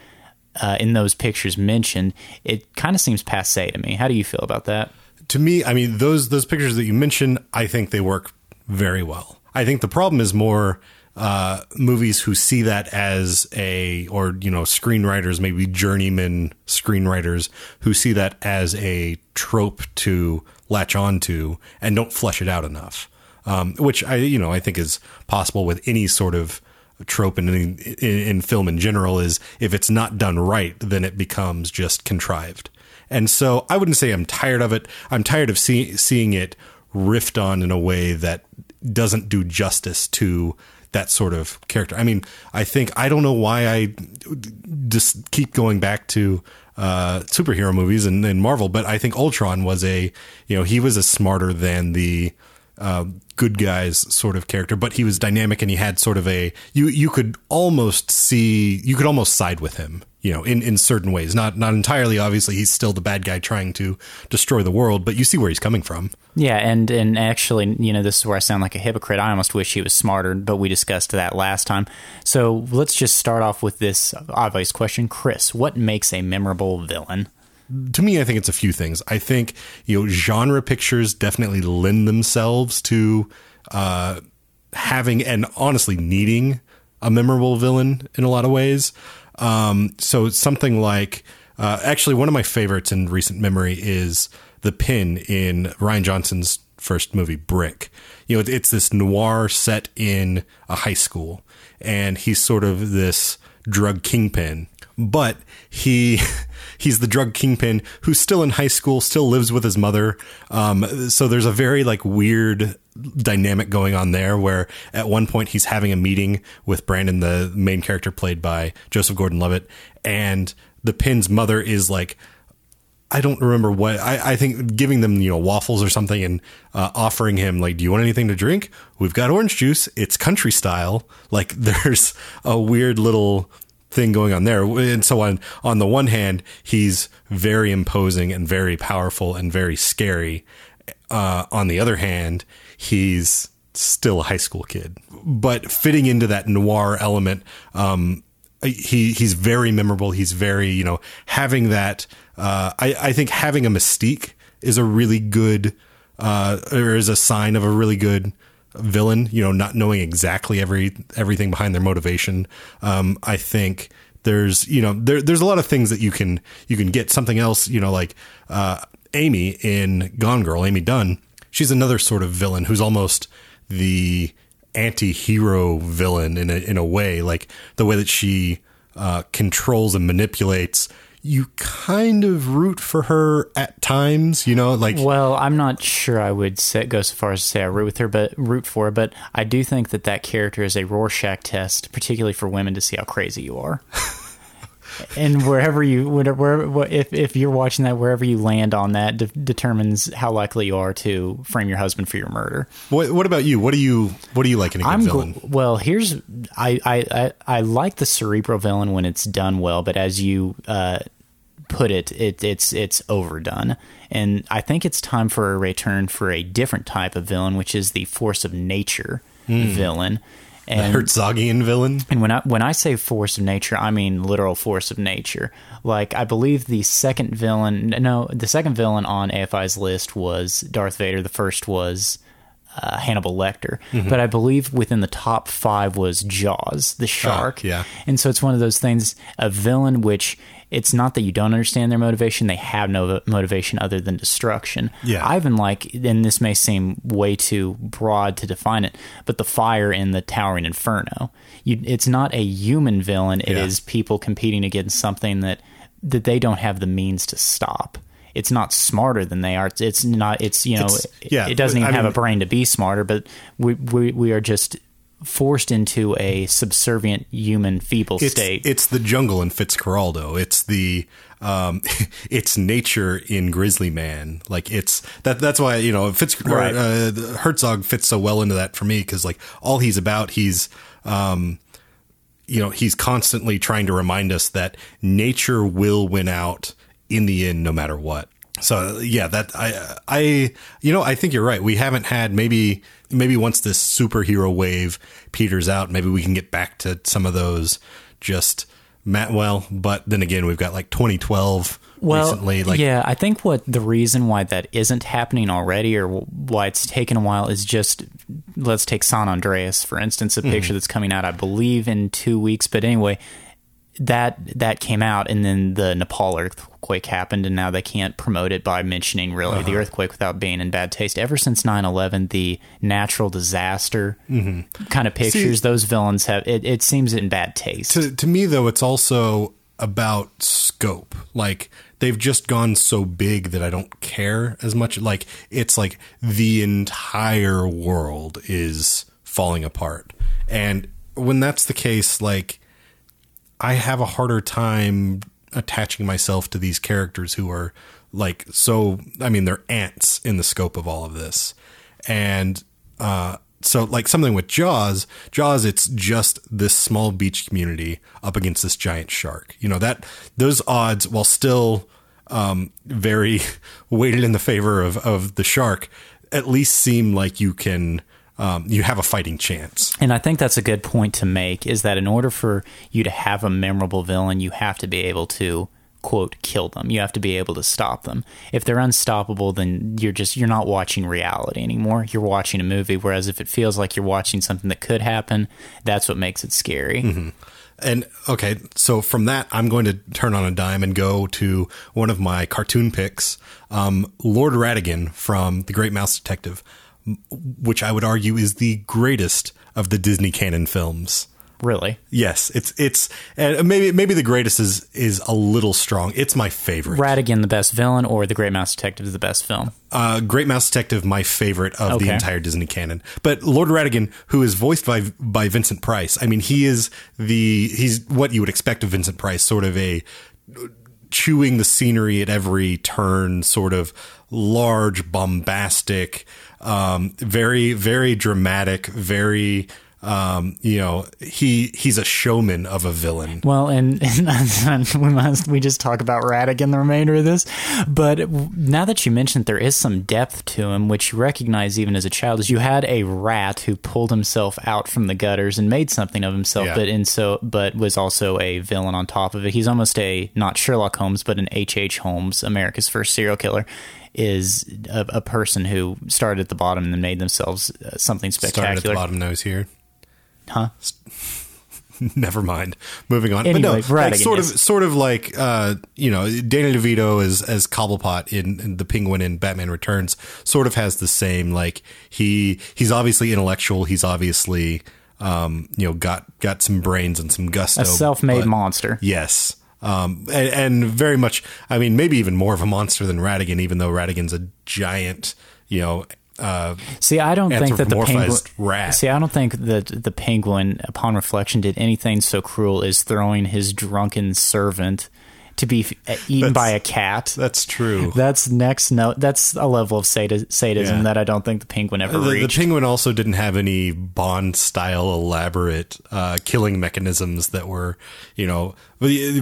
S2: uh, in those pictures mentioned, it kind of seems passe to me. How do you feel about that?
S1: To me, I mean, those those pictures that you mentioned, I think they work very well. I think the problem is more uh, movies who see that as a, or you know, screenwriters, maybe journeyman screenwriters who see that as a trope to latch on to and don't flesh it out enough. Um, which I, you know, I think is possible with any sort of trope in, in in film in general. Is if it's not done right, then it becomes just contrived. And so I wouldn't say I'm tired of it. I'm tired of see, seeing it riffed on in a way that doesn't do justice to that sort of character. I mean, I think I don't know why I just keep going back to uh, superhero movies and, and Marvel, but I think Ultron was a, you know, he was a smarter than the uh, good guys sort of character, but he was dynamic and he had sort of a you you could almost see you could almost side with him, you know, in in certain ways. Not not entirely. Obviously, he's still the bad guy trying to destroy the world, but you see where he's coming from.
S2: Yeah, and and actually, you know, this is where I sound like a hypocrite. I almost wish he was smarter, but we discussed that last time. So let's just start off with this obvious question, Chris. What makes a memorable villain?
S1: To me, I think it's a few things. I think you know genre pictures definitely lend themselves to uh, having and honestly needing a memorable villain in a lot of ways. Um, so something like uh, actually one of my favorites in recent memory is the pin in Rian Johnson's first movie Brick. You know, it's this noir set in a high school, and he's sort of this drug kingpin but he (laughs) he's the drug kingpin who's still in high school, still lives with his mother. Um, so there's a very like weird dynamic going on there where at one point he's having a meeting with Brandon, the main character played by Joseph Gordon-Levitt, and the pin's mother is like I don't remember what I, I think giving them you know waffles or something and uh, offering him like do you want anything to drink? We've got orange juice. It's country style. Like (laughs) there's a weird little thing going on there and so on on the one hand he's very imposing and very powerful and very scary uh, on the other hand he's still a high school kid but fitting into that noir element um, he he's very memorable. He's very you know having that. Uh, I I think having a mystique is a really good uh, or is a sign of a really good villain. You know, not knowing exactly every everything behind their motivation. Um, I think there's you know there there's a lot of things that you can you can get something else. You know, like uh, Amy in Gone Girl, Amy Dunne. She's another sort of villain who's almost the anti-hero villain in a in a way like the way that she uh, controls and manipulates you kind of root for her at times you know like
S2: Well, I'm not sure I would say, go so far as to say I root with her, but root for her. But I do think that that character is a Rorschach test, particularly for women to see how crazy you are. (laughs) and wherever you wherever if if you're watching that, wherever you land on that de- determines how likely you are to frame your husband for your murder.
S1: what, what about you what do you what do you like in a good
S2: I'm
S1: villain
S2: well. Here's I, I I I like the cerebral villain when it's done well, but as you uh, put it, it it's it's overdone. And I think it's time for a return for a different type of villain, which is the force of nature villain.
S1: The
S2: And
S1: Herzogian villain.
S2: and when I when I say force of nature, I mean literal force of nature. Like I believe the second villain, no, the second villain on AFI's list was Darth Vader. The first was uh, Hannibal Lecter, but I believe within the top five was Jaws, the shark.
S1: yeah.
S2: and so it's one of those things, a villain which. It's not that you don't understand their motivation; they have no motivation other than destruction.
S1: Yeah.
S2: I even like, and this may seem way too broad to define it, but the fire in the Towering Inferno. You, it's not a human villain. It is
S1: Yeah.
S2: people competing against something that that they don't have the means to stop. It's not smarter than they are. It's, not. It's you know.
S1: It's-
S2: it-
S1: yeah,
S2: It doesn't even
S1: I
S2: have
S1: mean-
S2: a brain to be smarter. But we we we are just forced into a subservient human feeble
S1: It's
S2: state.
S1: it's the jungle in Fitzcarraldo. It's the um, (laughs) it's nature in Grizzly Man. Like it's that. That's why you know Fitz
S2: Right.
S1: uh, Herzog fits so well into that for me because like all he's about, he's um, you know he's constantly trying to remind us that nature will win out in the end, no matter what. So yeah, that I I you know I think you're right. We haven't had maybe maybe once this superhero wave peters out, maybe we can get back to some of those just Matt well, but then again, we've got like 2012 well, recently. Like
S2: yeah, I think what the reason why that isn't happening already, or why it's taken a while, is just let's take San Andreas for instance, a
S1: Mm-hmm.
S2: picture that's coming out, I believe, in two weeks. But anyway, that that came out, and then the Nepal earthquake happened, and now they can't promote it by mentioning really
S1: Uh-huh.
S2: the earthquake without being in bad taste. Ever since 9-11, the natural disaster
S1: Mm-hmm.
S2: kind of pictures, those villains have it, it seems in bad taste.
S1: to to me though it's also about scope like they've just gone so big that i don't care as much like it's like the entire world is falling apart and when that's the case like i have a harder time attaching myself to these characters who are like so i mean they're ants in the scope of all of this. And uh so like something with jaws jaws it's just this small beach community up against this giant shark. You know that those odds while still um very (laughs) weighted in the favor of of the shark at least seem like you can um you have a fighting chance
S2: And I think that's a good point to make is that in order for you to have a memorable villain, you have to be able to quote kill them. You have to be able to stop them. If they're unstoppable, then you're just you're not watching reality anymore. You're watching a movie whereas if it feels like you're watching something that could happen, that's what makes it scary.
S1: And okay, so from that, I'm going to turn on a dime and go to one of my cartoon picks, um, Lord Ratigan from The Great Mouse Detective, which I would argue is the greatest of the Disney canon films.
S2: Really.
S1: Yes, it's it's and maybe maybe the greatest is is a little strong. It's my favorite.
S2: Ratigan the best villain or The Great Mouse Detective is the best film.
S1: Uh, Great Mouse Detective, my favorite of the entire Disney canon. But Lord Ratigan, who is voiced by by Vincent Price, I mean, he is the he's what you would expect of Vincent Price, sort of a chewing the scenery at every turn, sort of large, bombastic, um, very very dramatic, very. Um, you know, he he's a showman of a villain.
S2: Well, and, (laughs) and we must we just talk about Ratigan the remainder of this. But now that you mentioned there is some depth to him, which you recognize even as a child, is you had a rat who pulled himself out from the gutters and made something of himself,
S1: Yeah.
S2: but and so but was also a villain on top of it. He's almost a not Sherlock Holmes, but an H. H. Holmes, America's first serial killer. Is a, a person who started at the bottom and then made themselves uh, something
S1: Started
S2: spectacular.
S1: at the bottom nose here.
S2: Huh? (laughs)
S1: Never mind. Moving on.
S2: Anyway,
S1: but no, like
S2: Ratigan,
S1: sort of, sort of like uh, you know, Danny DeVito as as Cobblepot in, in the Penguin in Batman Returns sort of has the same like he he's obviously intellectual. He's obviously um, you know got got some brains and some gusto.
S2: A self-made
S1: but-
S2: monster.
S1: Yes. Um, and, and very much, I mean, maybe even more of a monster than Ratigan, even though Ratigan's a giant, you know, uh,
S2: See, I don't think that the penguin.
S1: Rat.
S2: See, I don't think that the penguin, upon reflection, did anything so cruel as throwing his drunken servant to be f- eaten by a cat.
S1: That's true.
S2: That's next no. That's a level of sadism
S1: Yeah.
S2: that I don't think the penguin ever
S1: the, the penguin also didn't have any Bond style elaborate uh, killing mechanisms that were, you know,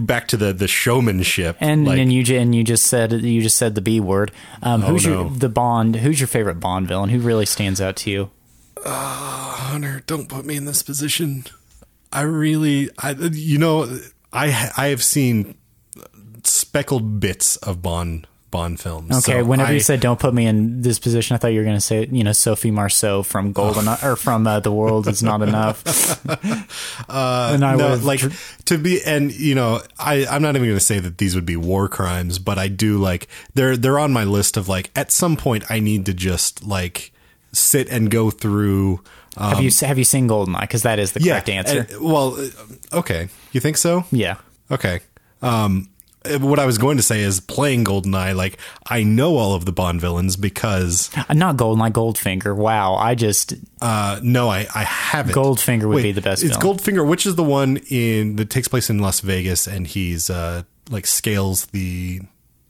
S1: back to the the showmanship.
S2: and
S1: like,
S2: and you and you just said you just said the B word. Um, who's
S1: Oh,
S2: your the Bond? Who's your favorite Bond villain? Who really stands out to you?
S1: Hunter, don't put me in this position. I really, I you know, I I have seen speckled bits of Bond Bond films.
S2: Okay,
S1: so
S2: whenever
S1: I-
S2: you said don't put me in this position, I thought you were going to say you know Sophie Marceau from Golden or from uh, The World is Not Enough. (laughs) uh, and I
S1: no,
S2: was
S1: like to be, and you know, I I'm not even going to say that these would be war crimes, but I do like they're they're on my list of like at some point I need to just like sit and go through. Um,
S2: have you have you seen Goldeneye? Because that is the correct answer.
S1: and- well, uh, okay, you think so?
S2: yeah.
S1: Okay. Um, what I was going to say is playing GoldenEye, like I know all of the Bond villains because
S2: Uh, Not Goldeneye, Goldfinger. Wow, I just
S1: uh, no, I I haven't.
S2: Goldfinger would be the best
S1: It's
S2: villain.
S1: Goldfinger, which is the one in that takes place in Las Vegas, and he's uh, like scales the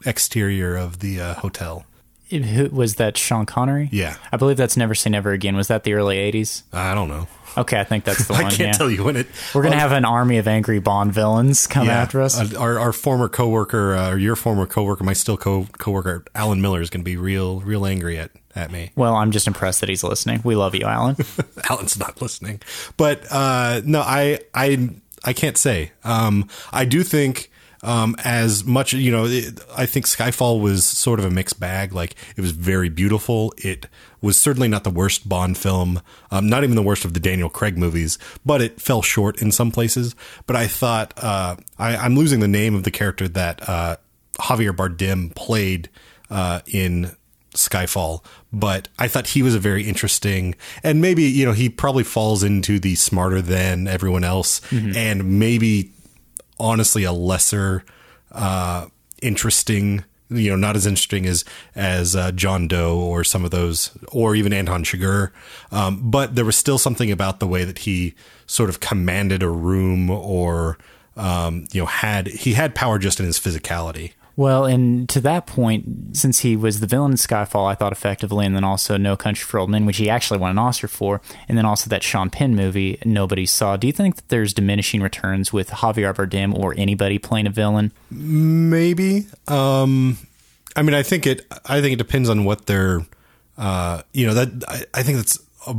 S1: exterior of the uh, hotel.
S2: It- was that Sean Connery?
S1: Yeah.
S2: I believe that's Never Say Never Again. Was that the early '80s?
S1: I don't know.
S2: Okay, I think that's the (laughs)
S1: I
S2: one.
S1: I can't
S2: yeah.
S1: tell you when it.
S2: We're gonna have an army of angry Bond villains come
S1: Yeah.
S2: after us.
S1: Uh, our our former coworker, uh, or your former coworker, my still co coworker, Alan Miller, is going to be real real angry at at me.
S2: well, I'm just impressed that he's listening. We love you, Alan. (laughs)
S1: Alan's not listening. But uh, no, I I I can't say. Um, I do think um, as much you know, it, I think Skyfall was sort of a mixed bag. Like it was very beautiful. It was certainly not the worst Bond film, um, not even the worst of the Daniel Craig movies, but it fell short in some places. But I thought uh, I, I'm losing the name of the character that uh, Javier Bardem played uh, in Skyfall, but I thought he was a very interesting, and maybe you know he probably falls into the smarter than everyone else, and maybe honestly a lesser uh, interesting, you know, not as interesting as as uh, John Doe or some of those, or even Anton Chigurh, um, but there was still something about the way that he sort of commanded a room, or um, you know, had he had power just in his physicality.
S2: Well, and to that point, since he was the villain in Skyfall, I thought effectively, and then also No Country for Old Men, which he actually won an Oscar for, and then also that Sean Penn movie nobody saw. Do you think that there's diminishing returns with Javier Bardem or anybody playing a villain?
S1: Maybe. Um, I mean, I think it. I think it depends on what they're. Uh, you know that I, I think that's a,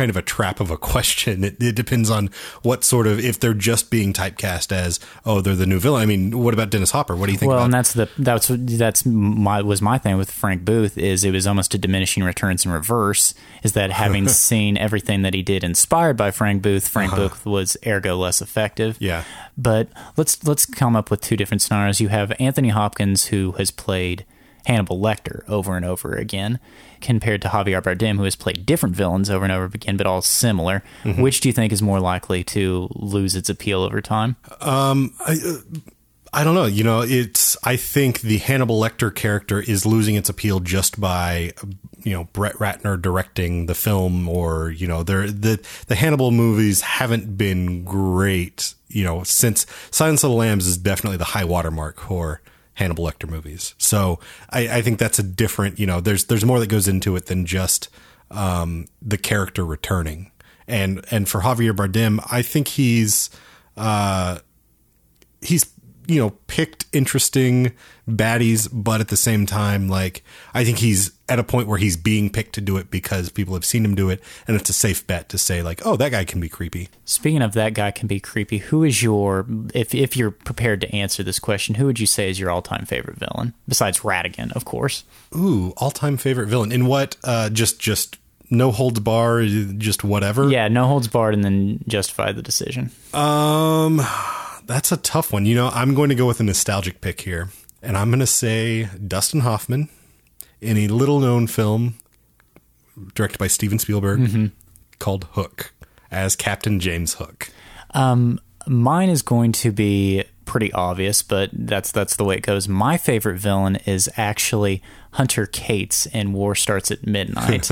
S1: kind of a trap of a question. It, it depends on what sort of if they're just being typecast as oh they're the new villain. I mean, what about Dennis Hopper? What do you think?
S2: Well,
S1: about
S2: and that's the that's that's my was my thing with Frank Booth is it was almost a diminishing returns in reverse. Is that having (laughs) seen everything that he did inspired by Frank Booth, Frank uh-huh. Booth was ergo less effective.
S1: Yeah.
S2: But let's let's come up with two different scenarios. You have Anthony Hopkins who has played Hannibal Lecter over and over again, compared to Javier Bardem who has played different villains over and over again, but all similar. Mm-hmm. Which do you think is more likely to lose its appeal over time?
S1: Um, uh, I don't know. You know, it's. I think the Hannibal Lecter character is losing its appeal just by, you know, Brett Ratner directing the film, or you know, there the the Hannibal movies haven't been great. You know, since Silence of the Lambs is definitely the high watermark for Hannibal Lecter movies. So I, I think that's a different. You know, there's there's more that goes into it than just um, the character returning. And and for Javier Bardem, I think he's. Uh, he's you know picked interesting baddies but at the same time like i think he's at a point where he's being picked to do it because people have seen him do it and it's a safe bet to say like oh that guy can be creepy
S2: Speaking of that guy can be creepy, who is your if if you're prepared to answer this question, who would you say is your all time favorite villain? Besides Radigan, of course.
S1: ooh all-time favorite villain in what uh just just no holds bar just whatever
S2: Yeah, no holds barred and then justify the decision.
S1: um that's a tough one. You know i'm going to go with a nostalgic pick here and i'm going to say dustin hoffman in a little known film directed by steven spielberg mm-hmm. called hook as captain james hook.
S2: Um, mine is going to be pretty obvious, but that's that's the way it goes. My favorite villain is actually Hunter Cates in War Starts at Midnight.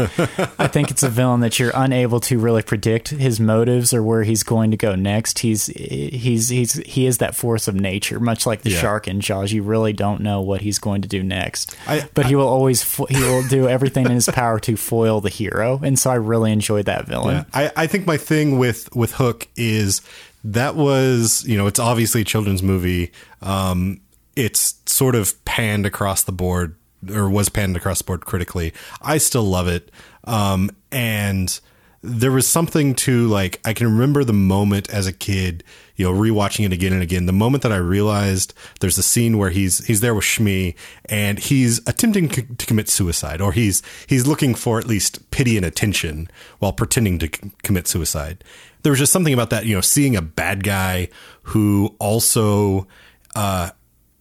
S2: I think it's a villain that you're unable to really predict his motives or where he's going to go next. He's he's he's he is that force of nature, much like the
S1: Yeah.
S2: shark in Jaws. You really don't know what he's going to do next,
S1: I-
S2: but he will always fo- he will do everything in his power to foil the hero, and so I really enjoyed that villain.
S1: I, I think my thing with with Hook is that was you know it's obviously a children's movie. Um, it's sort of panned across the board or was panned across the board critically. I still love it, um, and there was something to like I can remember the moment as a kid, you know, rewatching it again and again. The moment that I realized there's a scene where he's he's there with Smee and he's attempting c- to commit suicide, or he's he's looking for at least pity and attention while pretending to c- commit suicide. There was just something about that, you know, seeing a bad guy who also uh,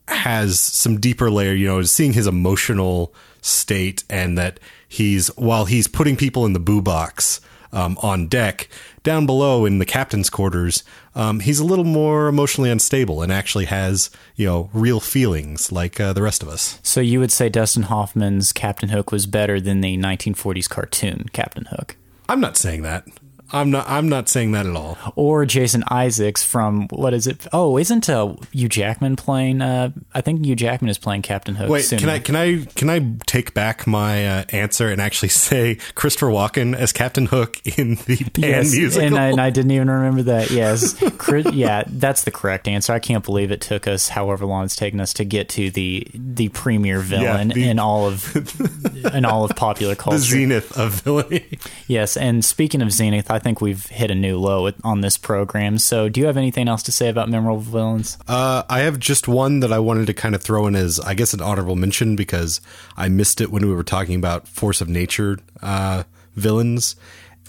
S1: has some deeper layer, you know, seeing his emotional state and that he's while he's putting people in the boo box um, on deck, down below in the captain's quarters, um, he's a little more emotionally unstable and actually has you know real feelings like uh, the rest of us.
S2: So you would say Dustin Hoffman's Captain Hook was better than the 1940s cartoon Captain Hook,
S1: I'm not saying that. I'm not. I'm not saying that at all.
S2: or Jason Isaacs from what is it? Oh, isn't uh, Hugh Jackman playing? Uh, I think Hugh Jackman is playing Captain Hook.
S1: Wait,
S2: soon.
S1: can I can I can I take back my uh, answer and actually (laughs) say Christopher Walken as Captain Hook in the Pan
S2: Yes,
S1: musical?
S2: and I, and I didn't even remember that. (laughs) Yes, Cri- yeah, that's the correct answer. I can't believe it took us however long it's taken us to get to the the premier villain
S1: the-
S2: in all of (laughs) in all of popular culture.
S1: the zenith of villainy.
S2: Yes, and speaking of Zenith, I think we've hit a new low on this program. So, do you have anything else to say about memorable villains?
S1: Uh, I have just one that I wanted to kind of throw in as, I guess, an honorable mention because I missed it when we were talking about force of nature uh, villains,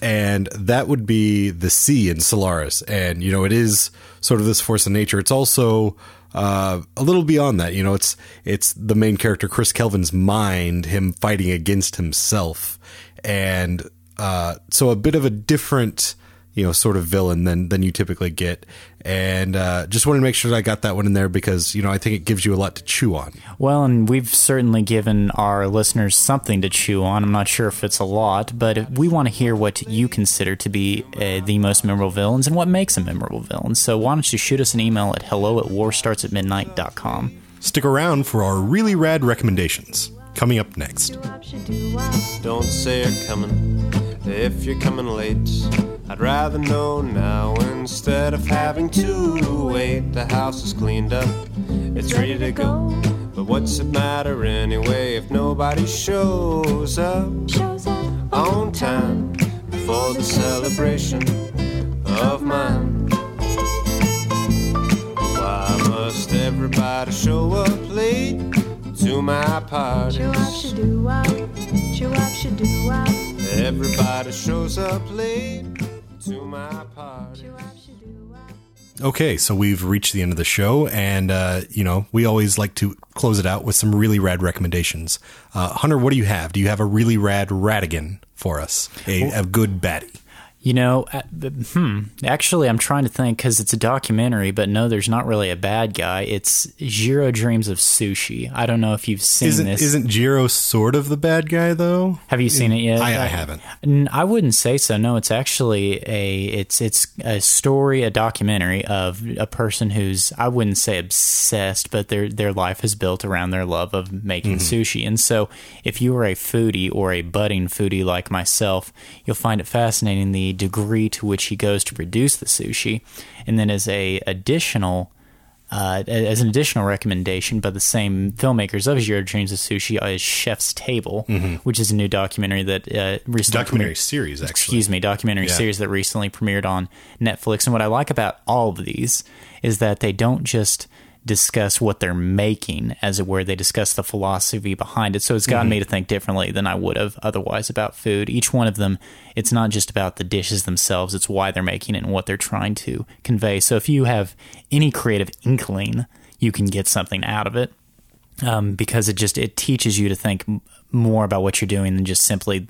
S1: and that would be the sea in Solaris. And you know, it is sort of this force of nature. It's also uh, a little beyond that. You know, it's it's the main character Chris Kelvin's mind, him fighting against himself, and uh, so a bit of a different you know, sort of villain than than you typically get. And uh, just wanted to make sure that I got that one in there because you know I think it gives you a lot to chew on.
S2: Well, and we've certainly given our listeners something to chew on. I'm not sure if it's a lot, but we want to hear what you consider to be uh, the most memorable villains and what makes a memorable villain. So, why don't you shoot us an email at hello at warstartsatmidnight.com.
S1: Stick around for our really rad recommendations coming up next.
S7: Don't say you're coming if you're coming late. I'd rather know now instead of having to wait. The house is cleaned up, it's ready to go. But what's it matter anyway if nobody shows up
S8: Shows up
S7: on time for the celebration of mine? Why must everybody show up late to my parties?
S8: Chew up, should do. Chew up, should do.
S7: Everybody shows up late to my party.
S8: Chew up, should do up.
S1: Okay, so we've reached the end of the show, and uh, you know we always like to close it out with some really rad recommendations. Uh, Hunter, what do you have? Do you have a really rad radigan for us? A, a good baddie.
S2: You know, uh, the- hmm. Actually, I'm trying to think because it's a documentary, but no, there's not really a bad guy. It's Jiro Dreams of Sushi. I don't know if you've seen
S1: Isn't
S2: this.
S1: isn't Jiro sort of the bad guy though?
S2: Have you seen it yet?
S1: I, I haven't.
S2: I wouldn't say so. No, it's actually a it's it's a story, a documentary of a person who's I wouldn't say obsessed, but their their life is built around their love of making sushi. And so, if you are a foodie or a budding foodie like myself, you'll find it fascinating the degree to which he goes to produce the sushi. And then as a additional uh, as an additional recommendation by the same filmmakers of Jiro Dreams of Sushi is Chef's Table, which is a new documentary that uh, recently
S1: Documentary
S2: premiered-
S1: series, actually.
S2: Excuse me, documentary
S1: Yeah.
S2: series that recently premiered on Netflix. And what I like about all of these is that they don't just discuss what they're making, as it were. They discuss the philosophy behind it. So it's gotten me to think differently than I would have otherwise about food. Each one of them, it's not just about the dishes themselves, it's why they're making it and what they're trying to convey. So if you have any creative inkling, you can get something out of it um, because it just it teaches you to think more about what you're doing than just simply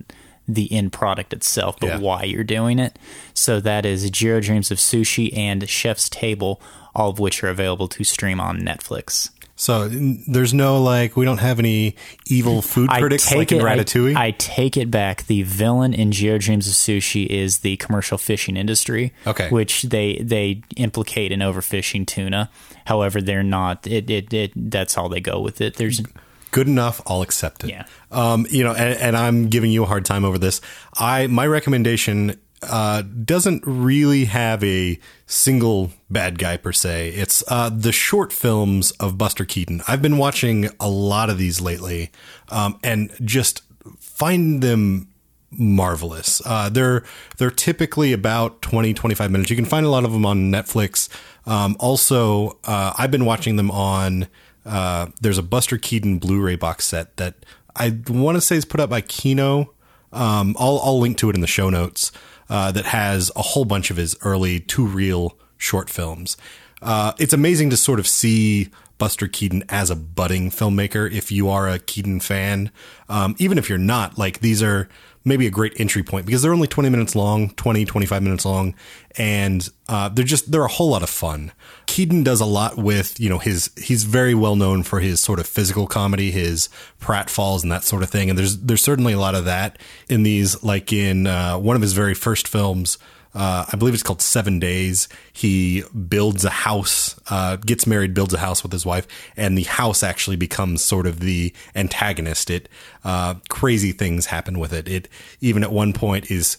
S2: the end product itself, but
S1: Yeah.
S2: why you're doing it. So that is Jiro Dreams of Sushi and Chef's Table, all of which are available to stream on Netflix.
S1: So there's no like we don't have any evil food critics like in
S2: it, I-
S1: Ratatouille.
S2: I, take it back. The villain in Jiro Dreams of Sushi is the commercial fishing industry.
S1: Okay.
S2: Which they they implicate in overfishing tuna. However, they're not. It it, it that's all they go with it. There's
S1: Good enough, I'll accept it.
S2: Yeah.
S1: Um, you know, and, and I'm giving you a hard time over this. I my recommendation uh, doesn't really have a single bad guy per se. It's uh, the short films of Buster Keaton. I've been watching a lot of these lately, um, and just find them marvelous. Uh, they're they're typically about 20 25 minutes. You can find a lot of them on Netflix. Um, also, uh, I've been watching them on. Uh, there's a Buster Keaton Blu-ray box set that I want to say is put up by Kino. Um, I'll I'll link to it in the show notes. Uh, that has a whole bunch of his early two reel short films. Uh, it's amazing to sort of see Buster Keaton as a budding filmmaker. If you are a Keaton fan, um, even if you're not, like these are maybe a great entry point because they're only 20 minutes long, 20, 25 minutes long. And, uh, they're just, they're a whole lot of fun. Keaton does a lot with, you know, his, he's very well known for his sort of physical comedy, his pratfalls and that sort of thing. And there's, there's certainly a lot of that in these, like in, uh, one of his very first films, uh, I believe it's called Seven Days. He builds a house, uh, gets married, builds a house with his wife, and the house actually becomes sort of the antagonist. It uh, crazy things happen with it. It even at one point is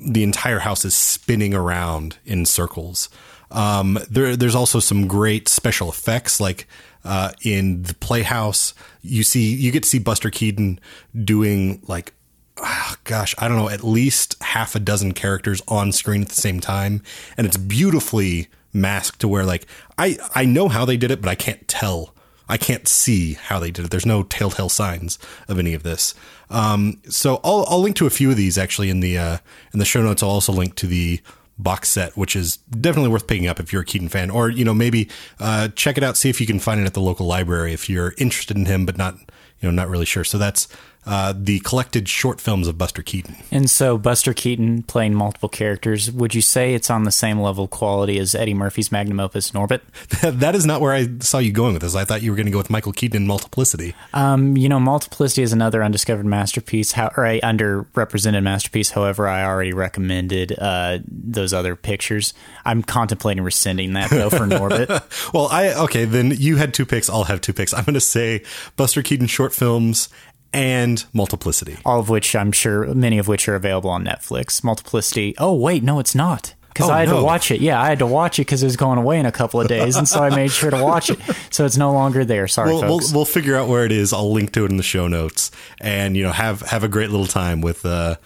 S1: the entire house is spinning around in circles. Um, there, there's also some great special effects, like uh, in the Playhouse. You see, you get to see Buster Keaton doing like ah, gosh, I don't know, at least half a dozen characters on screen at the same time. And it's beautifully masked to where like I, I know how they did it, but I can't tell. I can't see how they did it. There's no telltale signs of any of this. Um, so I'll, I'll link to a few of these actually in the, uh, in the show notes. I'll also link to the box set, which is definitely worth picking up if you're a Keaton fan, or, you know, maybe, uh, check it out, see if you can find it at the local library if you're interested in him, but not, you know, not really sure. So that's, uh, the collected short films of Buster Keaton.
S2: And so Buster Keaton playing multiple characters, would you say it's on the same level of quality as Eddie Murphy's magnum opus Norbit? (laughs)
S1: that is not where I saw you going with this. I thought you were going to go with Michael Keaton in Multiplicity.
S2: Um, you know, Multiplicity is another undiscovered masterpiece, how, or a underrepresented masterpiece. However, I already recommended uh, those other pictures. I'm contemplating rescinding that though for Norbit. (laughs)
S1: Well, I okay, then you had two picks. I'll have two picks. I'm going to say Buster Keaton short films and Multiplicity.
S2: all of which I'm sure many of which are available on Netflix. Multiplicity. Oh wait, no, it's not. Because
S1: Oh,
S2: I had
S1: no.
S2: to watch it. Yeah, I had to watch it because it was going away in a couple of days, and so I made sure to watch it. So it's no longer there. Sorry,
S1: We'll, we'll,
S2: folks.
S1: we'll figure out where it is. I'll link to it in the show notes, and you know have have a great little time with uh,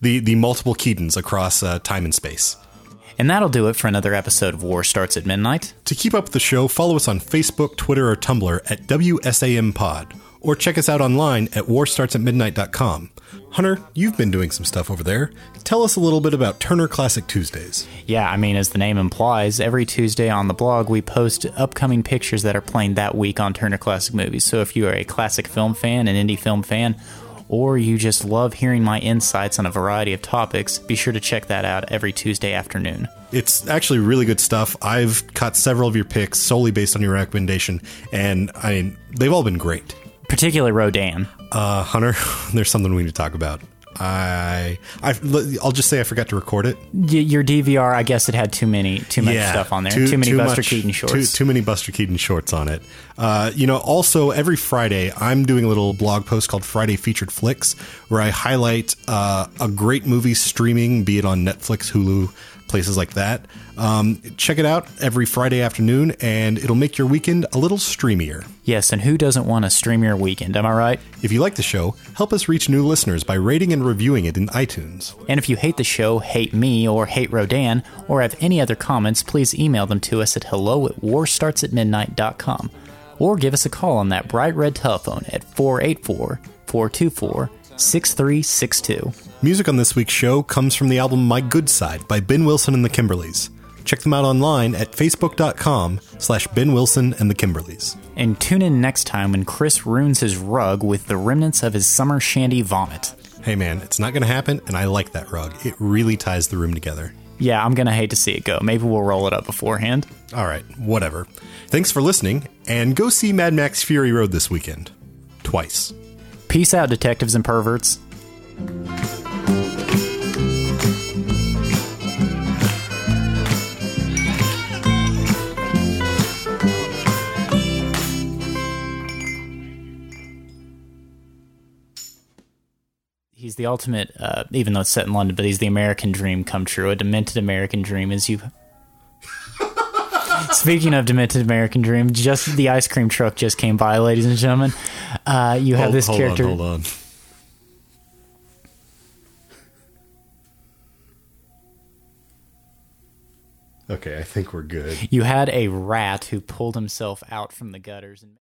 S1: the the multiple Keatons across uh, time and space.
S2: and that'll do it for another episode of War Starts at Midnight.
S1: To keep up with the show, follow us on Facebook, Twitter, or Tumblr at WSAM Pod, or check us out online at warstartsatmidnight.com. Hunter, you've been doing some stuff over there. Tell us a little bit about Turner Classic Tuesdays.
S2: Yeah, I mean, as the name implies, every Tuesday on the blog we post upcoming pictures that are playing that week on Turner Classic Movies. So if you are a classic film fan, an indie film fan, or you just love hearing my insights on a variety of topics, be sure to check that out every Tuesday afternoon.
S1: It's actually really good stuff. I've caught several of your picks solely based on your recommendation, and I mean, they've all been great.
S2: Particularly Rodan.
S1: Uh, Hunter, (laughs) there's something we need to talk about. I, I, I'll just say I forgot to record it.
S2: Y- your DVR, I guess it had too many, too much stuff on there. Too, many Buster
S1: much-
S2: Keaton shorts.
S1: Too, too many Buster Keaton shorts on it. Uh, you know, also every Friday, I'm doing a little blog post called Friday Featured Flicks, where I highlight uh, a great movie streaming, be it on Netflix, Hulu, places like that. Um, check it out every Friday afternoon, and it'll make your weekend a little streamier.
S2: yes, and who doesn't want a streamier weekend? Am I right?
S1: If you like the show, help us reach new listeners by rating and reviewing it in iTunes.
S2: And if you hate the show, hate me, or hate Rodan, or have any other comments, please email them to us at hello at warstartsatmidnight.com. Or give us a call on that bright red telephone at 484 424 6362.
S1: Music on this week's show comes from the album My Good Side by Ben Wilson and the Kimberleys. Check them out online at facebook.com slash Ben Wilson and the Kimberleys.
S2: And tune in next time when Chris ruins his rug with the remnants of his summer shandy vomit.
S1: Hey man, it's not going to happen, and I like that rug. It really ties the room together.
S2: Yeah, I'm gonna hate to see it go. Maybe we'll roll it up beforehand.
S1: All right, whatever. Thanks for listening, and go see Mad Max Fury Road this weekend. Twice.
S2: Peace out, detectives and perverts. He's the ultimate, uh, even though it's set in London, but he's the American dream come true. A demented American dream as you. Speaking of demented American dream, just the ice cream truck just came by, ladies and gentlemen. Uh, you have
S1: Hold-
S2: this
S1: hold
S2: character.
S1: On, hold on. Okay, I think we're good.
S2: You had a rat who pulled himself out from the gutters and